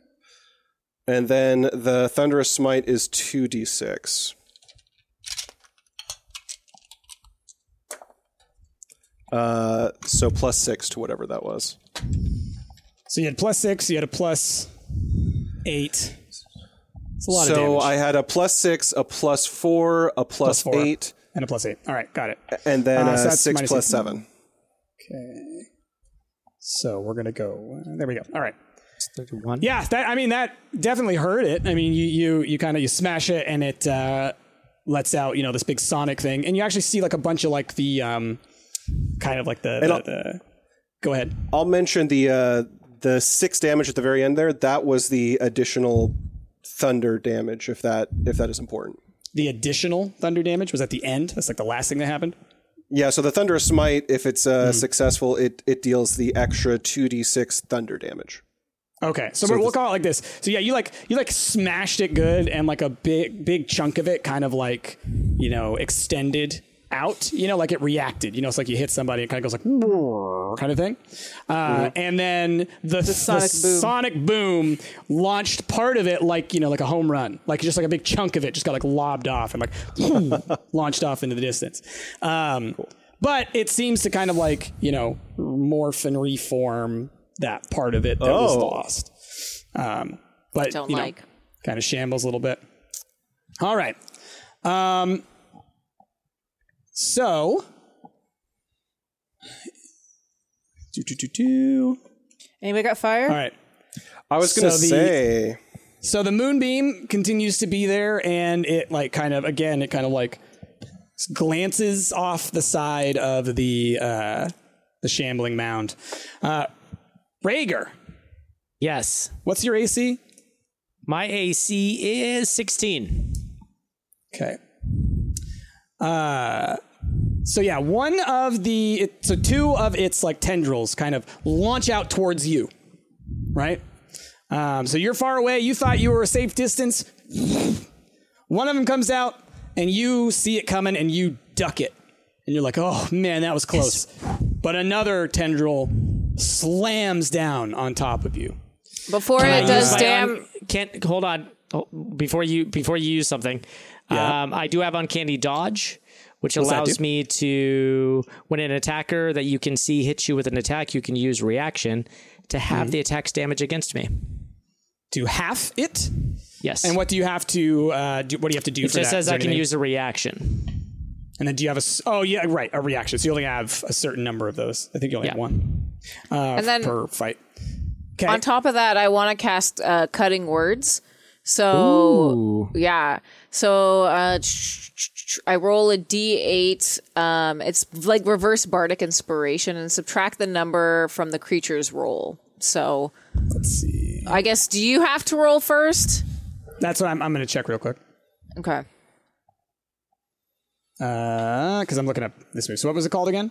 and then the thunderous smite is 2d6 uh, so plus 6 to whatever that was So you had plus six. You had a plus eight. It's a lot so of damage. So I had a plus 6 a plus 4 a plus, Plus four. 8 and a plus eight. All right, got it. and then Uh, so that's 6 minus plus six. 7 Okay. So we're gonna go. uh, there we go. All right. Thirty-one. Yeah, that I mean that definitely hurt it. I mean you you you kind of you smash it and it uh, lets out you know this big sonic thing, and you actually see like a bunch of like the um, kind of like the, the, the Go ahead. i'll mention the uh, the 6 damage at the very end there that was the additional thunder damage if that if that is important The additional thunder damage was at the end. That's like the last thing that happened. Yeah, so the Thunderous Smite, if it's uh, successful, it, it deals the extra 2d6 thunder damage. Okay, so, we'll call it like this. So yeah, you like you like smashed it good, and like a big big chunk of it kind of like you know extended out. You know, like it reacted. You know, it's like you hit somebody, it kind of goes like kind of thing. Uh, And then the, the sonic boom. sonic boom launched part of it like you know like a home run, like just like a big chunk of it just got like lobbed off and like <laughs> launched off into the distance. Um, But it seems to kind of like you know morph and reform that part of it that was Oh. lost. Um, but Don't you know, like. kind of shambles a little bit. All right. Um, so, do, do, do, do. Anybody got fire? all right. I was going to So the- say, So the moonbeam continues to be there, and it like kind of again, it kind of like glances off the side of the uh, the shambling mound. Uh, Rhaegar, Yes. what's your AC? My AC is 16. Okay. Uh, so yeah, one of the it, so two of its like tendrils kind of launch out towards you, right? Um, so you're far away. You thought you were a safe distance. One of them comes out, and you see it coming, and you duck it, and you're like, "Oh man, that was close." But another tendril slams down on top of you. Before I it does use damn. can't hold on Oh, before you before you use something. Yeah. Um, I do have uncanny dodge, which What's allows me to when an attacker that you can see hits you with an attack, you can use reaction to have Mm-hmm. the attack's damage against me. To half it, Yes. and what do you have to? Uh, do, what do you have to do it for just that? says Is there I can use a reaction. And then do you have a? s- Oh yeah, right, a reaction. So you only have a certain number of those. I think you only have one uh, And then- per fight. Okay. On top of that, I want to cast uh, cutting words. So yeah, so uh, I roll a d8. Um, it's like reverse bardic inspiration, and subtract the number from the creature's roll. So Let's see. I guess do you have to roll first? That's what I'm. I'm going to check real quick. Okay. Uh, because I'm looking up this move. So what was it called again?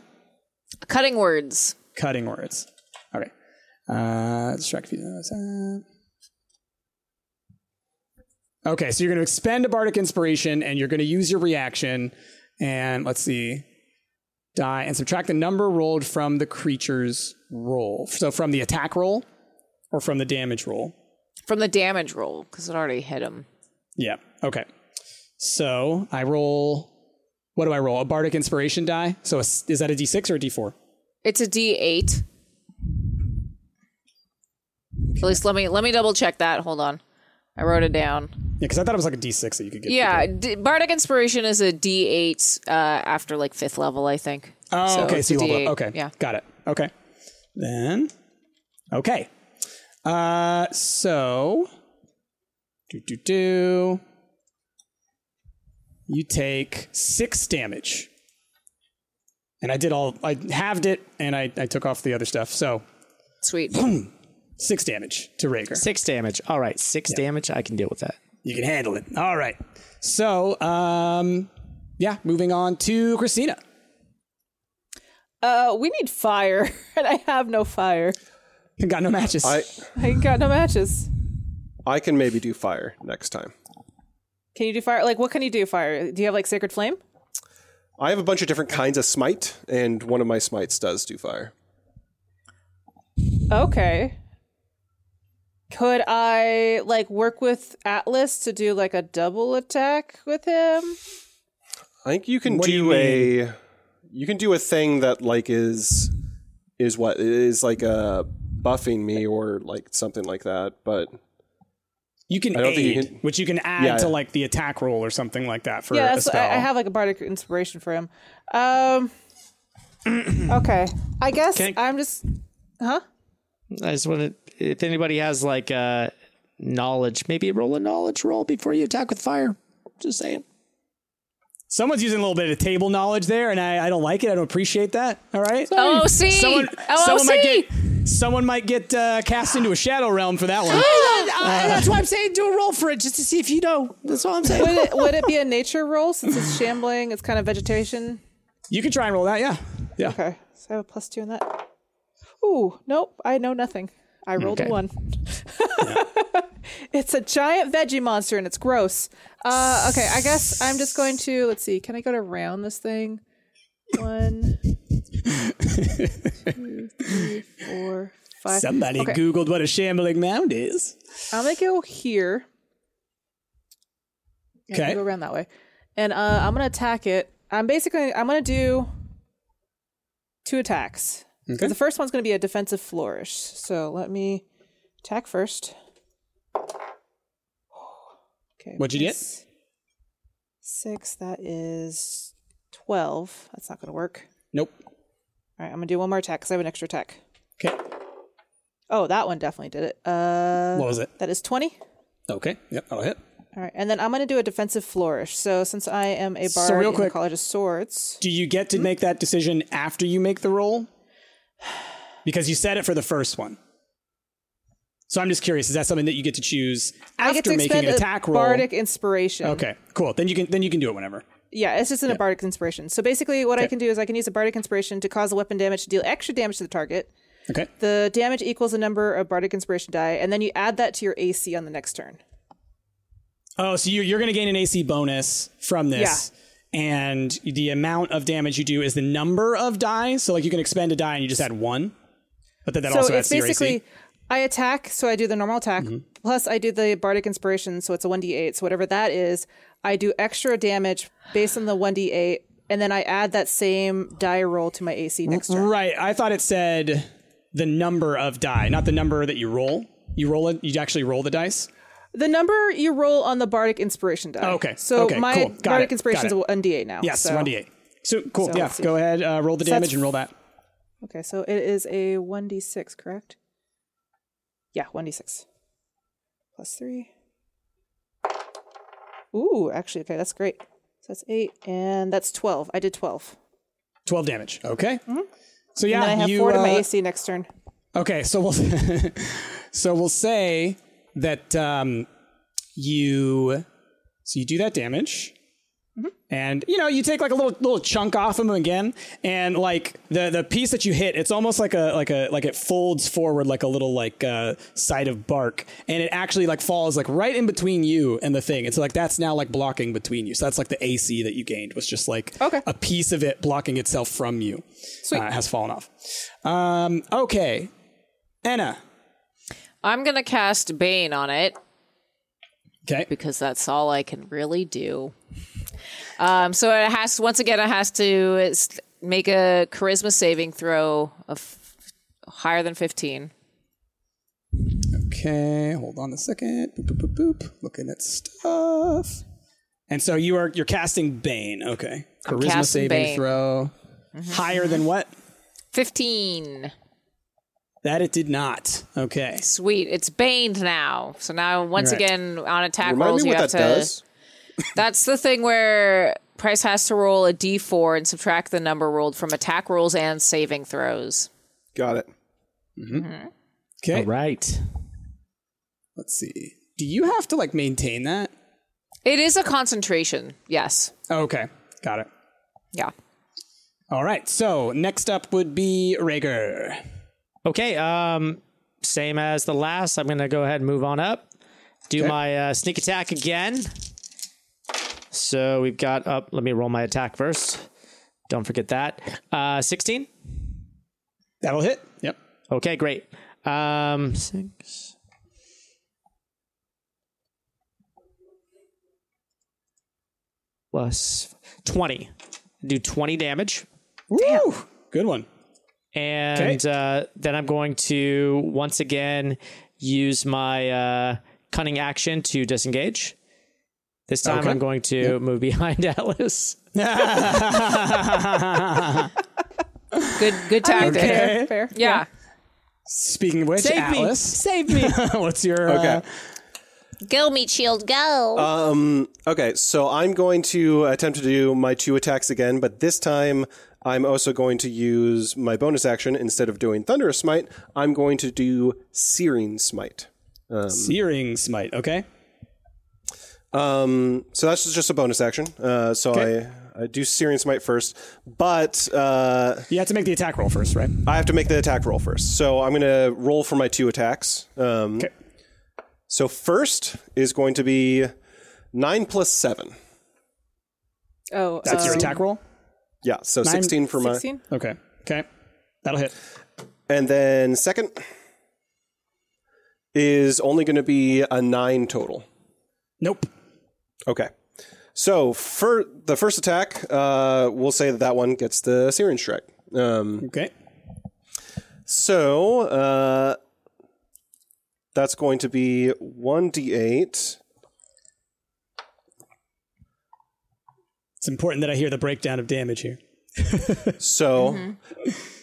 Cutting words. Cutting words. Okay. Uh, distract few- Okay, so you're going to expend a bardic inspiration, and you're going to use your reaction, and let's see, die and subtract the number rolled from the creature's roll. So from the attack roll, or from the damage roll. From the damage roll, because it already hit him. Yeah. Okay. So I roll. What do I roll? A bardic inspiration die. So a is that a d6 or a d4? It's a D8. At least let me let me double check that. Hold on. I wrote it down. Yeah, because I thought it was like a d6 that you could get. Yeah, D- Bardic Inspiration is a D8 uh, after like fifth level, I think. Oh, okay. So you level D8. up. Okay. Yeah. Got it. Okay. Then. Okay. Uh. So. Do do do. You take six damage. And I did all. I halved it, and I I took off the other stuff. So Sweet. six damage to Rhaegar. Six damage. All right, six damage. I can deal with that. You can handle it. All right. So, um, yeah, moving on to Christina. Uh, we need fire, <laughs> and I have no fire. I got no matches. I <laughs> I got no matches. I can maybe do fire next time. Can you do fire? Like, what can you do? Fire? Do you have like sacred flame? I have a bunch of different kinds of smite, and one of my smites does do fire. Okay. Could I like work with Atlas to do like a double attack with him? I think you can What do do, you a you can do a thing that like is is what is like a buffing me or like something like that. But you can I don't aid, think you can- which you can add Yeah. to like the attack roll or something like that for yeah, a that's, spell. I, I have like a bardic inspiration for him. Um. <clears throat> okay, I guess Can- I'm just. Huh? I just want to. If anybody has like uh, knowledge, maybe roll a knowledge roll before you attack with fire. Just saying. Someone's using a little bit of table knowledge there, and I, I don't like it. I don't appreciate that. All right. OC! Someone, OOC! someone might get someone might get uh, cast into a shadow realm for that one. <gasps> Uh, that's why I'm saying do a roll for it, just to see if you know. That's all I'm saying. Would it, would it be a nature roll since it's shambling? It's kind of vegetation. You can try and roll that. Yeah. Yeah. Okay, so I have a plus two in that. Ooh, nope, I know nothing. I rolled Okay. a one. <laughs> it's a giant veggie monster and it's gross. Uh, okay, I guess I'm just going to let's see. Can I go to round this thing? One, two, three, four, five. Somebody Okay, googled what a shambling mound is. I'm gonna go here. Yeah, Okay. go around that way, and uh, I'm gonna attack it. I'm basically I'm gonna do two attacks. Okay. The first one's gonna be a defensive flourish. So let me attack first. <sighs> Okay. What'd you get? Six. That is twelve. That's not gonna work. Nope. All right, I'm gonna do one more attack because I have an extra attack. Okay. Oh, that one definitely did it. Uh, What was it? that is twenty. Okay. Yep. That'll hit. All right, and then I'm going to do a defensive flourish. So since I am a bard So real in quick- the College of Swords, Do you get to make that decision after you make the roll? Because you said it for the first one. So I'm just curious, is that something that you get to choose after to making an attack roll? bardic inspiration. Okay, cool. Then you can then you can do it whenever. Yeah, it's just in a bardic inspiration. So basically, what I can do is I can use a bardic inspiration to cause a weapon damage to deal extra damage to the target. Okay. The damage equals the number of bardic inspiration die, and then you add that to your AC on the next turn. Oh, so you're, you're going to gain an AC bonus from this. And the amount of damage you do is the number of die. So, like, you can expend a die and you just add one. But then that so also adds it's to your basically AC. I attack, so I do the normal attack. Mm-hmm. Plus, I do the bardic inspiration, so it's a one d eight. So whatever that is, I do extra damage based on the one d eight, and then I add that same die roll to my AC next turn. Right. I thought it said the number of die, not the number that you roll. You roll it, you actually roll the dice. The number you roll on the bardic inspiration die. Oh, okay. So Okay, my cool. Bardic inspiration is one d eight now. Yes, so. 1d8. So, cool. So yeah, go ahead, uh, roll the So damage and roll that. Okay, so it is a one d six, correct? Yeah, one d six. Plus three. Ooh, actually, okay, that's great. So that's eight, and that's twelve. I did twelve. 12 damage. Okay. So, yeah, Mm-hmm. and then I have you, four to my uh, AC next turn. Okay, so we'll <laughs> so we'll say that um, you so you do that damage, And you know, you take like a little little chunk off of him again, and like the the piece that you hit, it's almost like a like a like it folds forward like a little like uh, side of bark, and it actually like falls like right in between you and the thing. And so like that's now like blocking between you. So that's like the AC that you gained was just like Okay. a piece of it blocking itself from you. Sweet. uh, has fallen off. Um, okay, Anna. I'm gonna cast Bane on it Okay, because that's all I can really do. Um, so it has once again it has to make a charisma saving throw of higher than 15. Okay, hold on a second. Boop, boop, boop, boop. Looking at stuff. And so you are you're casting Bane. Okay, charisma saving Bane. throw higher than what? 15. That it did not. Okay. Sweet. It's baned now. So now once Right. again on attack Remind rolls me you what have that to does. <laughs> That's the thing where Price has to roll a d4 and subtract the number rolled from attack rolls and saving throws. Got it. Mm-hmm. Okay. All right. Let's see. Do you have to like maintain that? It is a concentration. Yes. Okay. Got it. Yeah. All right. So next up would be Rhaegar. Okay. Um, same as the last. I'm gonna go ahead and move on up. Do Okay. my uh, sneak attack again. So we've got up. Let me roll my attack first. Don't forget that. Uh, 16. That'll hit. Yep. Okay, great. Um, six. Plus 20. Do 20 damage. Woo! Good one. And uh, then I'm going to once again use my uh, cunning action to disengage. This time Okay. I'm going to move behind <laughs> Atlas. <laughs> Good good tactic. Okay. Fair. Yeah. Speaking of which, Save Atlas, Save me! <laughs> what's your Okay. uh, Go meet shield go. Um, okay, so I'm going to attempt to do my two attacks again, but this time I'm also going to use my bonus action instead of doing Thunderous Smite. I'm going to do Searing Smite. searing smite? Okay. Um, so that's just a bonus action. Uh, so Okay. I, I do Searing Smite first, but uh, You have to make the attack roll first, right? I have to make the attack roll first. So I'm going to roll for my two attacks. Um, Okay. So first is going to be nine plus seven. Oh, That's your um, attack roll. Yeah, so Nine, 16 for 16? my. Okay. Okay. That'll hit. And then second is only going to be a 9 total. Nope. Okay. So for the first attack, uh, we'll say that that one gets the searing strike. Um, okay. So uh, that's going to be 1d8 It's important that I hear the breakdown of damage here. So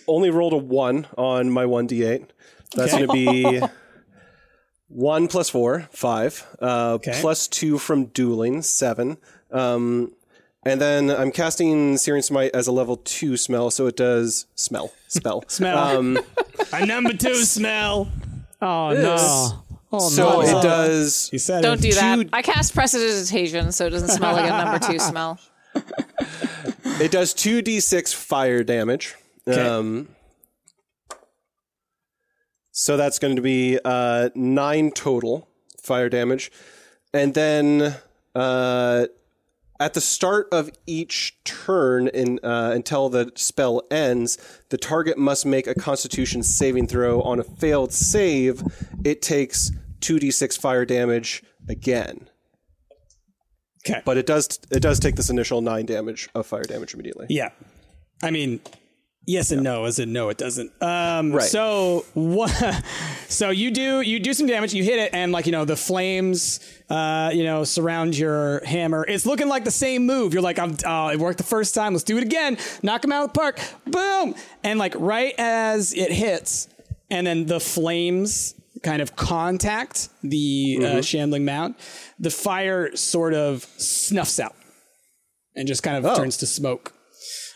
only rolled a one on my one d8. That's going to be one plus four, five. Uh, Okay. Plus two from dueling, seven. Um, and then I'm casting Searing Smite as a level two smell, so it does smell spell. <laughs> Smell. Um, A number two smell. Oh, no. Oh, so no. it does. You said Don't it. do that. two- I cast prestidigitation so it doesn't smell like a number two smell. It does two d6 fire damage. Um, so that's going to be uh, nine total fire damage, and then uh, at the start of each turn, in, uh, until the spell ends, the target must make a Constitution saving throw. On a failed save, it takes two d6 fire damage again. Okay. But it does it does take this initial nine damage of fire damage immediately. Yeah. I mean, yes and no, as in no, it doesn't. Um, Right. So what? <laughs> So you do you do some damage. You hit it, and like you know, the flames, uh, you know, surround your hammer. It's looking like the same move. You're like, I'm. Oh, it worked the first time. Let's do it again. Knock him out of the park. Boom! And like right as it hits, and then the flames kind of contact the uh, shambling mound. The fire sort of snuffs out and just kind of turns to smoke.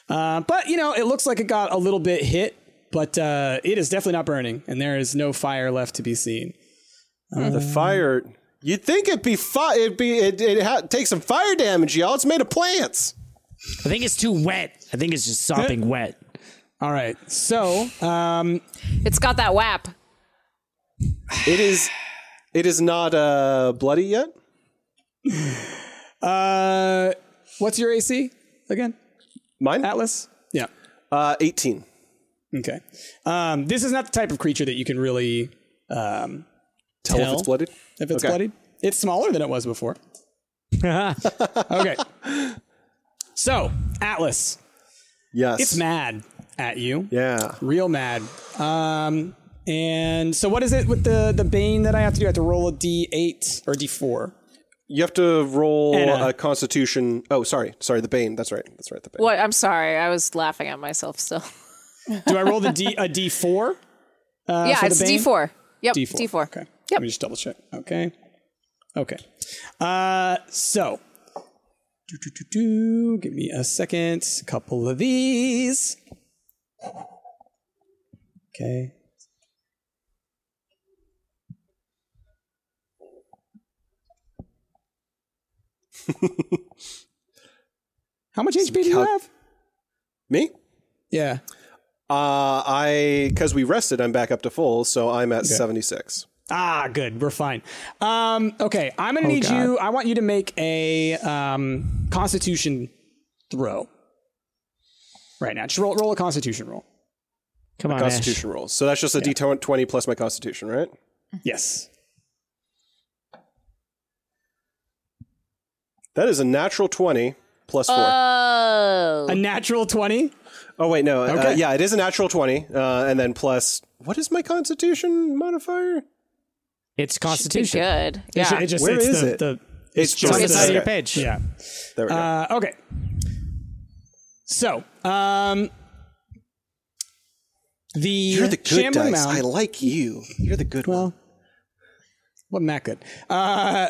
Uh, but you know, it looks like it got a little bit hit, but uh, it is definitely not burning, and there is no fire left to be seen. The fire You'd think it'd be fi- it'd be it it ha- take some fire damage, y'all. It's made of plants. I think it's too wet. I think it's just sopping <laughs> wet. All right. So, um, It's got that whap. It is it is not uh bloody yet. uh, what's your AC again? Mine Atlas? Yeah. uh 18. Okay. Um, this is not the type of creature that you can really um, Tell, Tell. if it's blooded. if it's Okay. bloodied. It's smaller than it was before. <laughs> okay. So, Atlas, Yes. it's mad at you. Yeah. Real mad. Um, and so what is it with the the bane that I have to do? I have to roll a d8 or d4. You have to roll And a- a constitution. Oh, sorry. Sorry, the bane. That's right. That's right, the bane. What? I'm sorry. I was laughing at myself still. Do I roll the d <laughs> a d4? Uh, yeah, it's the bane? D4. Yep, D4. D4. Okay. Yep. Let me just double check. Okay. Okay. Uh, so, do, do, do, do. give me a second. Couple of these. Okay. <laughs> How much HP do you cal- have? Me? Yeah. Uh I because we rested, I'm back up to full, so I'm at 76. Ah, good. We're fine. Um, okay, I'm gonna need God. you. I want you to make a um, Constitution throw right now. Just roll, roll a Constitution roll. Come on, Constitution rolls. So that's just a D20 plus my constitution, right? Yes. That is a natural 20 plus 4. Oh. A natural twenty. oh wait, no. Uh, okay. yeah, it is a natural 20 uh, and then plus what is my constitution modifier? It's Should be Constitution. good. It Yeah. ju- it just, Where it's is the, it? The, It's just On the side of your page. yeah. There we go. Uh, okay. So, um, the You're the good shambling dice. mound. I like you. You're the good Well, one. Wasn't that good? Uh,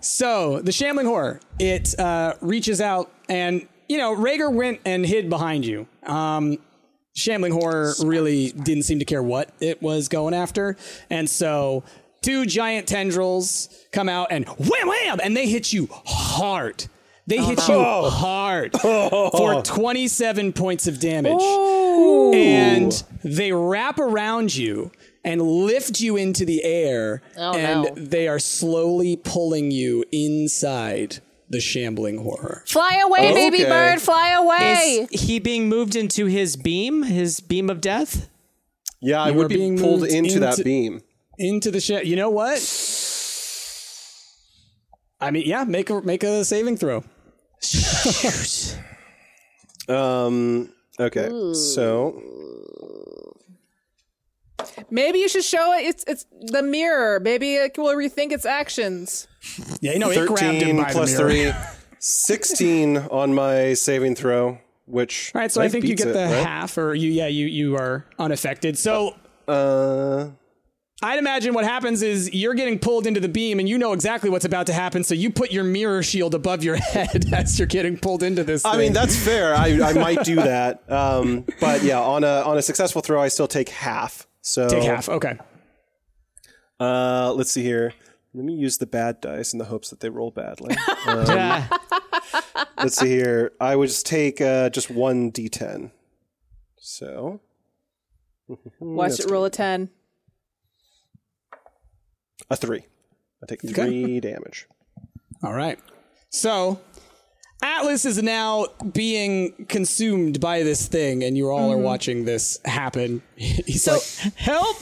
so the shambling horror it uh, reaches out and you know Rhaegar went and hid behind you. Um, shambling horror really didn't seem to care what it was going after, and so two giant tendrils come out and wham wham, and they hit you hard. They hit you hard <laughs> for 27 points of damage. And they wrap around you and lift you into the air. Oh, and no. they are slowly pulling you inside the shambling horror. Fly away, baby Okay. bird. Fly away. Is he being moved into his beam, his beam of death? Yeah, I You would be being pulled moved into, that beam. Into the sham. You know what? I mean, yeah, make a make a saving throw. Um. Okay. So Maybe you should show it. It's it's the mirror. Maybe it will rethink its actions. Yeah, you know, it grabbed him 13 by plus the mirror. 3, 16 on my saving throw, which All right, so I think you beats get it, the right? half, or you, yeah, you you are unaffected. So Uh, I'd imagine what happens is you're getting pulled into the beam, and you know exactly what's about to happen. So you put your mirror shield above your <laughs> head as you're getting pulled into this. I thing. mean that's fair. I, I might do <laughs> that. Um, but yeah, on a on a successful throw, I still take half. So take half. Okay. Uh, let's see here. Let me use the bad dice in the hopes that they roll badly. <laughs> Um, Yeah. let's see here. I would just take uh, just one d10. So <laughs> Watch it roll a ten. a three. I take three damage. All right. So Atlas is now being consumed by this thing, and you all are watching this happen. <laughs> He's So- like, "Help!"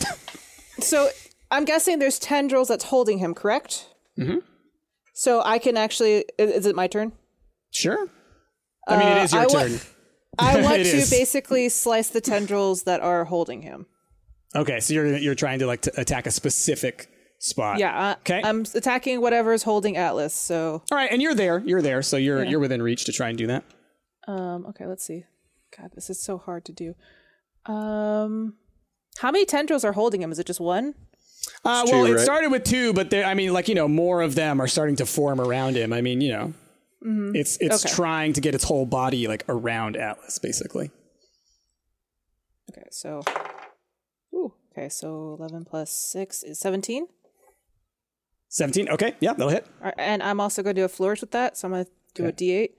So I'm guessing there's tendrils that's holding him, correct? Mm-hmm. So I can actually. Is it my turn? Sure. I mean, it is your I wa- turn. <laughs> I <laughs> want to is. basically slice the tendrils that are holding him. Okay, so you're you're trying to like to attack a specific spot. Yeah. I, Okay. I'm attacking whatever's holding Atlas. So All right, and you're there. You're there, so you're you're within reach to try and do that. Um, okay, let's see. God, this is so hard to do. Um, how many tendrils are holding him? Is it just one? Uh, well, two, it right? started with two, but there, I mean, like you know, more of them are starting to form around him. I mean, you know, it's it's Okay. trying to get its whole body like around Atlas, basically. Okay, so. Ooh, okay, so 11 plus 6 is 17. 17. Okay. Yeah, that'll hit. All right, And I'm also going to do a flourish with that, so I'm going to do a D8.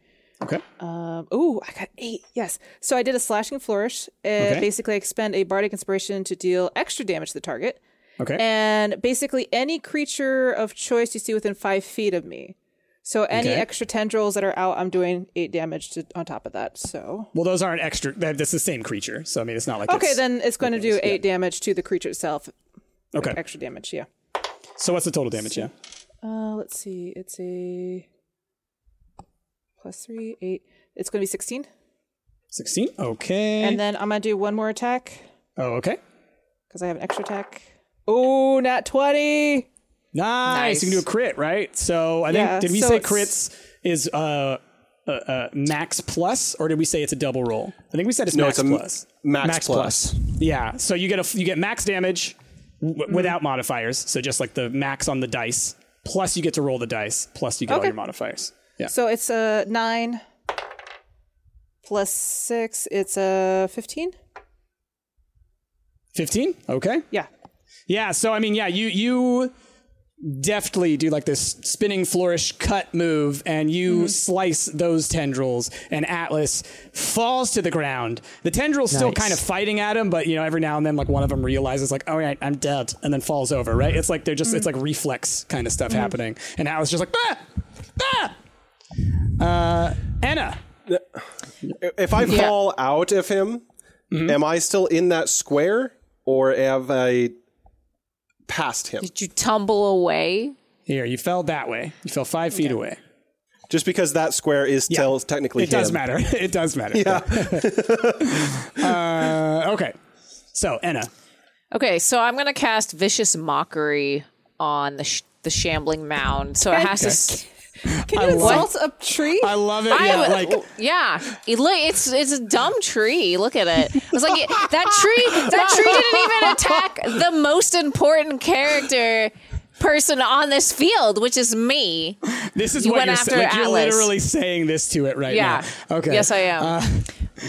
Okay. Um, ooh, I got eight. Yes. So I did a slashing flourish. Uh, Okay. Basically, I expend a bardic inspiration to deal extra damage to the target. Okay. And basically, any creature of choice you see within five feet of me. So any Okay. extra tendrils that are out, I'm doing eight damage to, on top of that. So well, those aren't extra. that- That's the same creature. So, I mean, it's not like okay, it's- then it's going to do eight damage to the creature itself. Okay. Extra damage, yeah. So, what's the total damage? Yeah. Uh, let's see. It's a plus three, eight. It's going to be sixteen. 16. Okay. And then I'm going to do one more attack oh, okay. because I have an extra attack. Oh, not twenty. Nice. nice. You can do a crit, right? So I think Yeah, did we so say crits is uh, uh, uh max plus, or did we say it's a double roll? I think we said it's No, max it's a m- plus. max, Max plus. plus. Yeah. So you get a you get max damage w- mm-hmm. without modifiers. So just like the max on the dice. Plus you get to roll the dice. Plus you get all Okay. your modifiers. Yeah. So it's a nine plus six. It's a fifteen. Fifteen. Okay. Yeah. Yeah, so I mean, yeah, you you deftly do like this spinning flourish cut move and you slice those tendrils and Atlas falls to the ground. The tendril's still kind of fighting at him, but you know, every now and then like one of them realizes like, "Oh right, I'm dead." and then falls over, right? It's like they're just it's like reflex kind of stuff happening. And Atlas just like, "Ah! Ah!" Uh Anna. If I fall out of him, am I still in that square or have I passed him? Did you tumble away? Here, you fell that way. You fell 5 feet away. Just because that square is still technically It does matter. <laughs> it does matter. Yeah. <laughs> Uh, okay. So, Enna. Okay, so I'm gonna cast vicious mockery on the sh- the shambling mound. So it has to. S- <laughs> Can you insult a tree? I love it. I Yeah, would- like yeah, look, it's it's a dumb tree. Look at it. I was like, that tree, that tree didn't <laughs> even attack the most important character person on this field, which is me. this is You what went you're after saying. Like, you're literally saying this to it right Yeah. now. Okay. Yes, I am. Uh,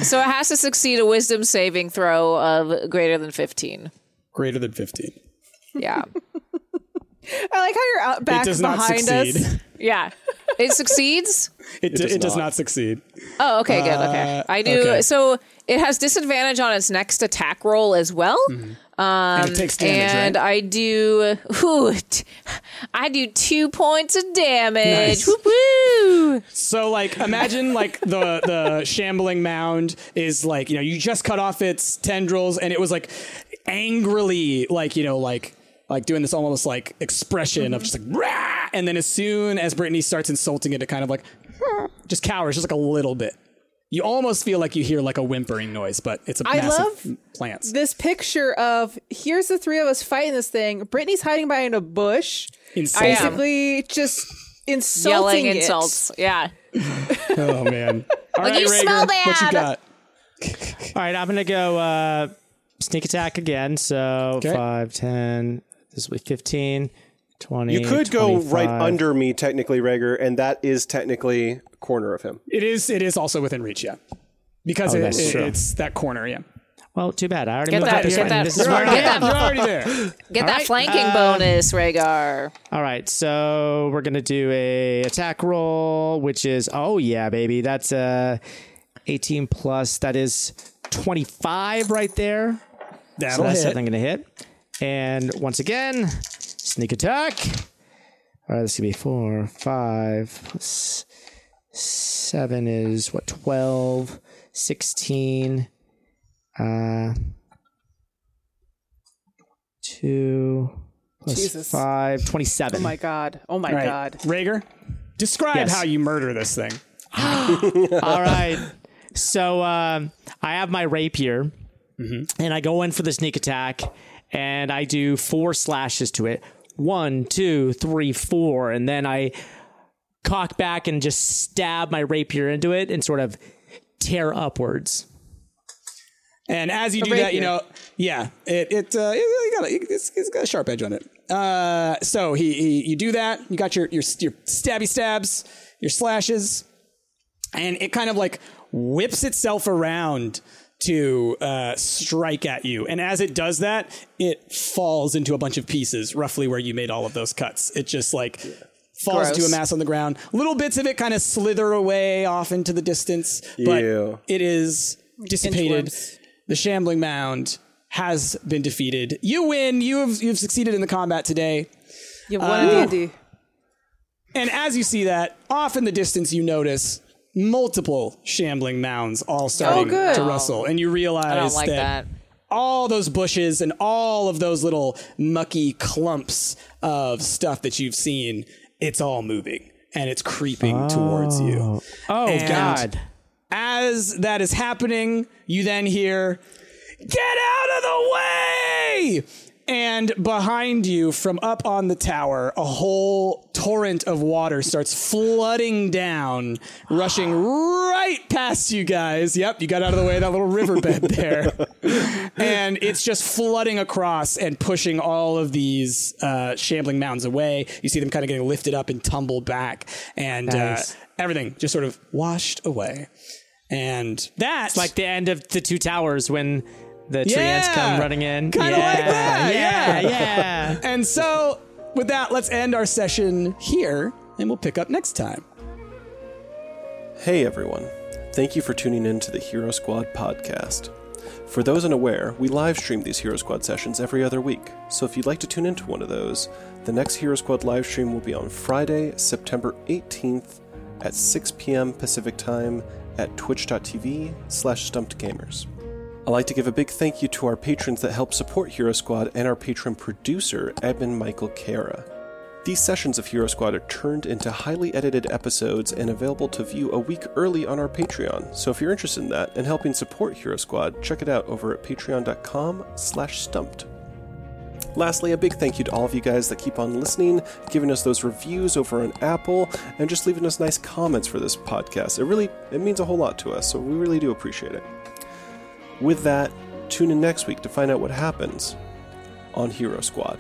So it has to succeed a Wisdom saving throw of greater than fifteen. greater than 15. Yeah, <laughs> I like how you're out back it does not behind us. yeah. It succeeds. <laughs> It, d- does it does not. not succeed. Oh, okay, good. Okay, Uh, I do. okay. So it has disadvantage on its next attack roll as well. and it takes damage, Um, and right? I do, ooh, t- I do two points of damage. Nice. Woo woo! So like imagine like the the <laughs> shambling mound is like, you know, you just cut off its tendrils and it was like angrily like, you know, like like doing this almost like expression of just like Rah! and then as soon as Brittany starts insulting it, it kind of like <laughs> just cowers just like a little bit. You almost feel like you hear like a whimpering noise, but it's a I massive love plants. This picture of here's the three of us fighting this thing. Brittany's hiding behind a bush, Insulting. basically just insulting Yelling it. insults. Yeah. <laughs> Oh man! <laughs> All Like, right, you Rhaegar, smell What you bad. got? All right, I'm gonna go uh, sneak attack again. So Okay. five, ten. This will be 15, 20. You could go right under me, technically, Rhaegar, and that is technically corner of him. It is. It is also within reach, yeah. Because Oh, it, it- it's that corner, yeah. Well, too bad. I already Get moved that- up here. get and that- this is You're where I already- am. that- You're already there. Get that right, flanking um, bonus, Rhaegar. All right, so we're gonna do a attack roll, which is oh yeah, baby, that's uh, 18 plus. That is 25 right there. So That'll that's hit. definitely gonna hit. And once again, sneak attack. All right, this gonna be four, five plus seven is what 12, 16, uh, two plus Jesus. five, 27. Oh my god! Oh my All right, god! Rhaegar, describe Yes. how you murder this thing. <gasps> All right. So um, I have my rapier, and I go in for the sneak attack, and I do four slashes to it. One, two, three, four, and then I cock back and just stab my rapier into it and sort of tear upwards. And as you do that, you know, yeah, it it, uh, it, got a, it's, it's got a sharp edge on it. Uh, so he, he you do that. You got your your your stabby stabs, your slashes, and it kind of like whips itself around to uh, strike at you. And as it does that, it falls into a bunch of pieces, roughly where you made all of those cuts. It just like falls Gross. to a mass on the ground. Little bits of it kind of slither away off into the distance, but Ew. it is dissipated. Inchworms. The shambling mound has been defeated. You win. You have you've succeeded in the combat today. You won a D&D. And as you see that, off in the distance, you notice multiple shambling mounds all oh, starting good. to rustle, and you realize I don't like that. all those bushes and all of those little mucky clumps of stuff that you've seen, it's all moving and it's creeping towards you. Oh And God. As that is happening, you then hear, Get out of the way! And behind you, from up on the tower, a whole torrent of water starts flooding down, rushing right past you guys. Yep, you got out of the way of that little riverbed <laughs> there. and it's just flooding across and pushing all of these uh, shambling mounds away. You see them kind of getting lifted up and tumbled back, and Nice. uh, everything just sort of washed away. And that's Like the end of the two towers when the tree Ents come running in. Kinda yeah. like that, Yeah, yeah. yeah. <laughs> And so, with that, let's end our session here, and we'll pick up next time. Hey everyone. Thank you for tuning in to the Hero Squad podcast. For those unaware, we live stream these Hero Squad sessions every other week, so if you'd like to tune into one of those, the next Hero Squad live stream will be on Friday, September 18th at 6 p.m. Pacific Time at twitch.tv slash stumpedgamers. I'd like to give a big thank you to our patrons that help support Hero Squad and our patron producer, Edmund Michael Kara. These sessions of Hero Squad are turned into highly edited episodes and available to view a week early on our Patreon. So if you're interested in that and helping support Hero Squad, check it out over at patreon.com slash stumped. Lastly, a big thank you to all of you guys that keep on listening, giving us those reviews over on Apple, and just leaving us nice comments for this podcast. It really it means a whole lot to us, so we really do appreciate it. With that, tune in next week to find out what happens on Hero Squad.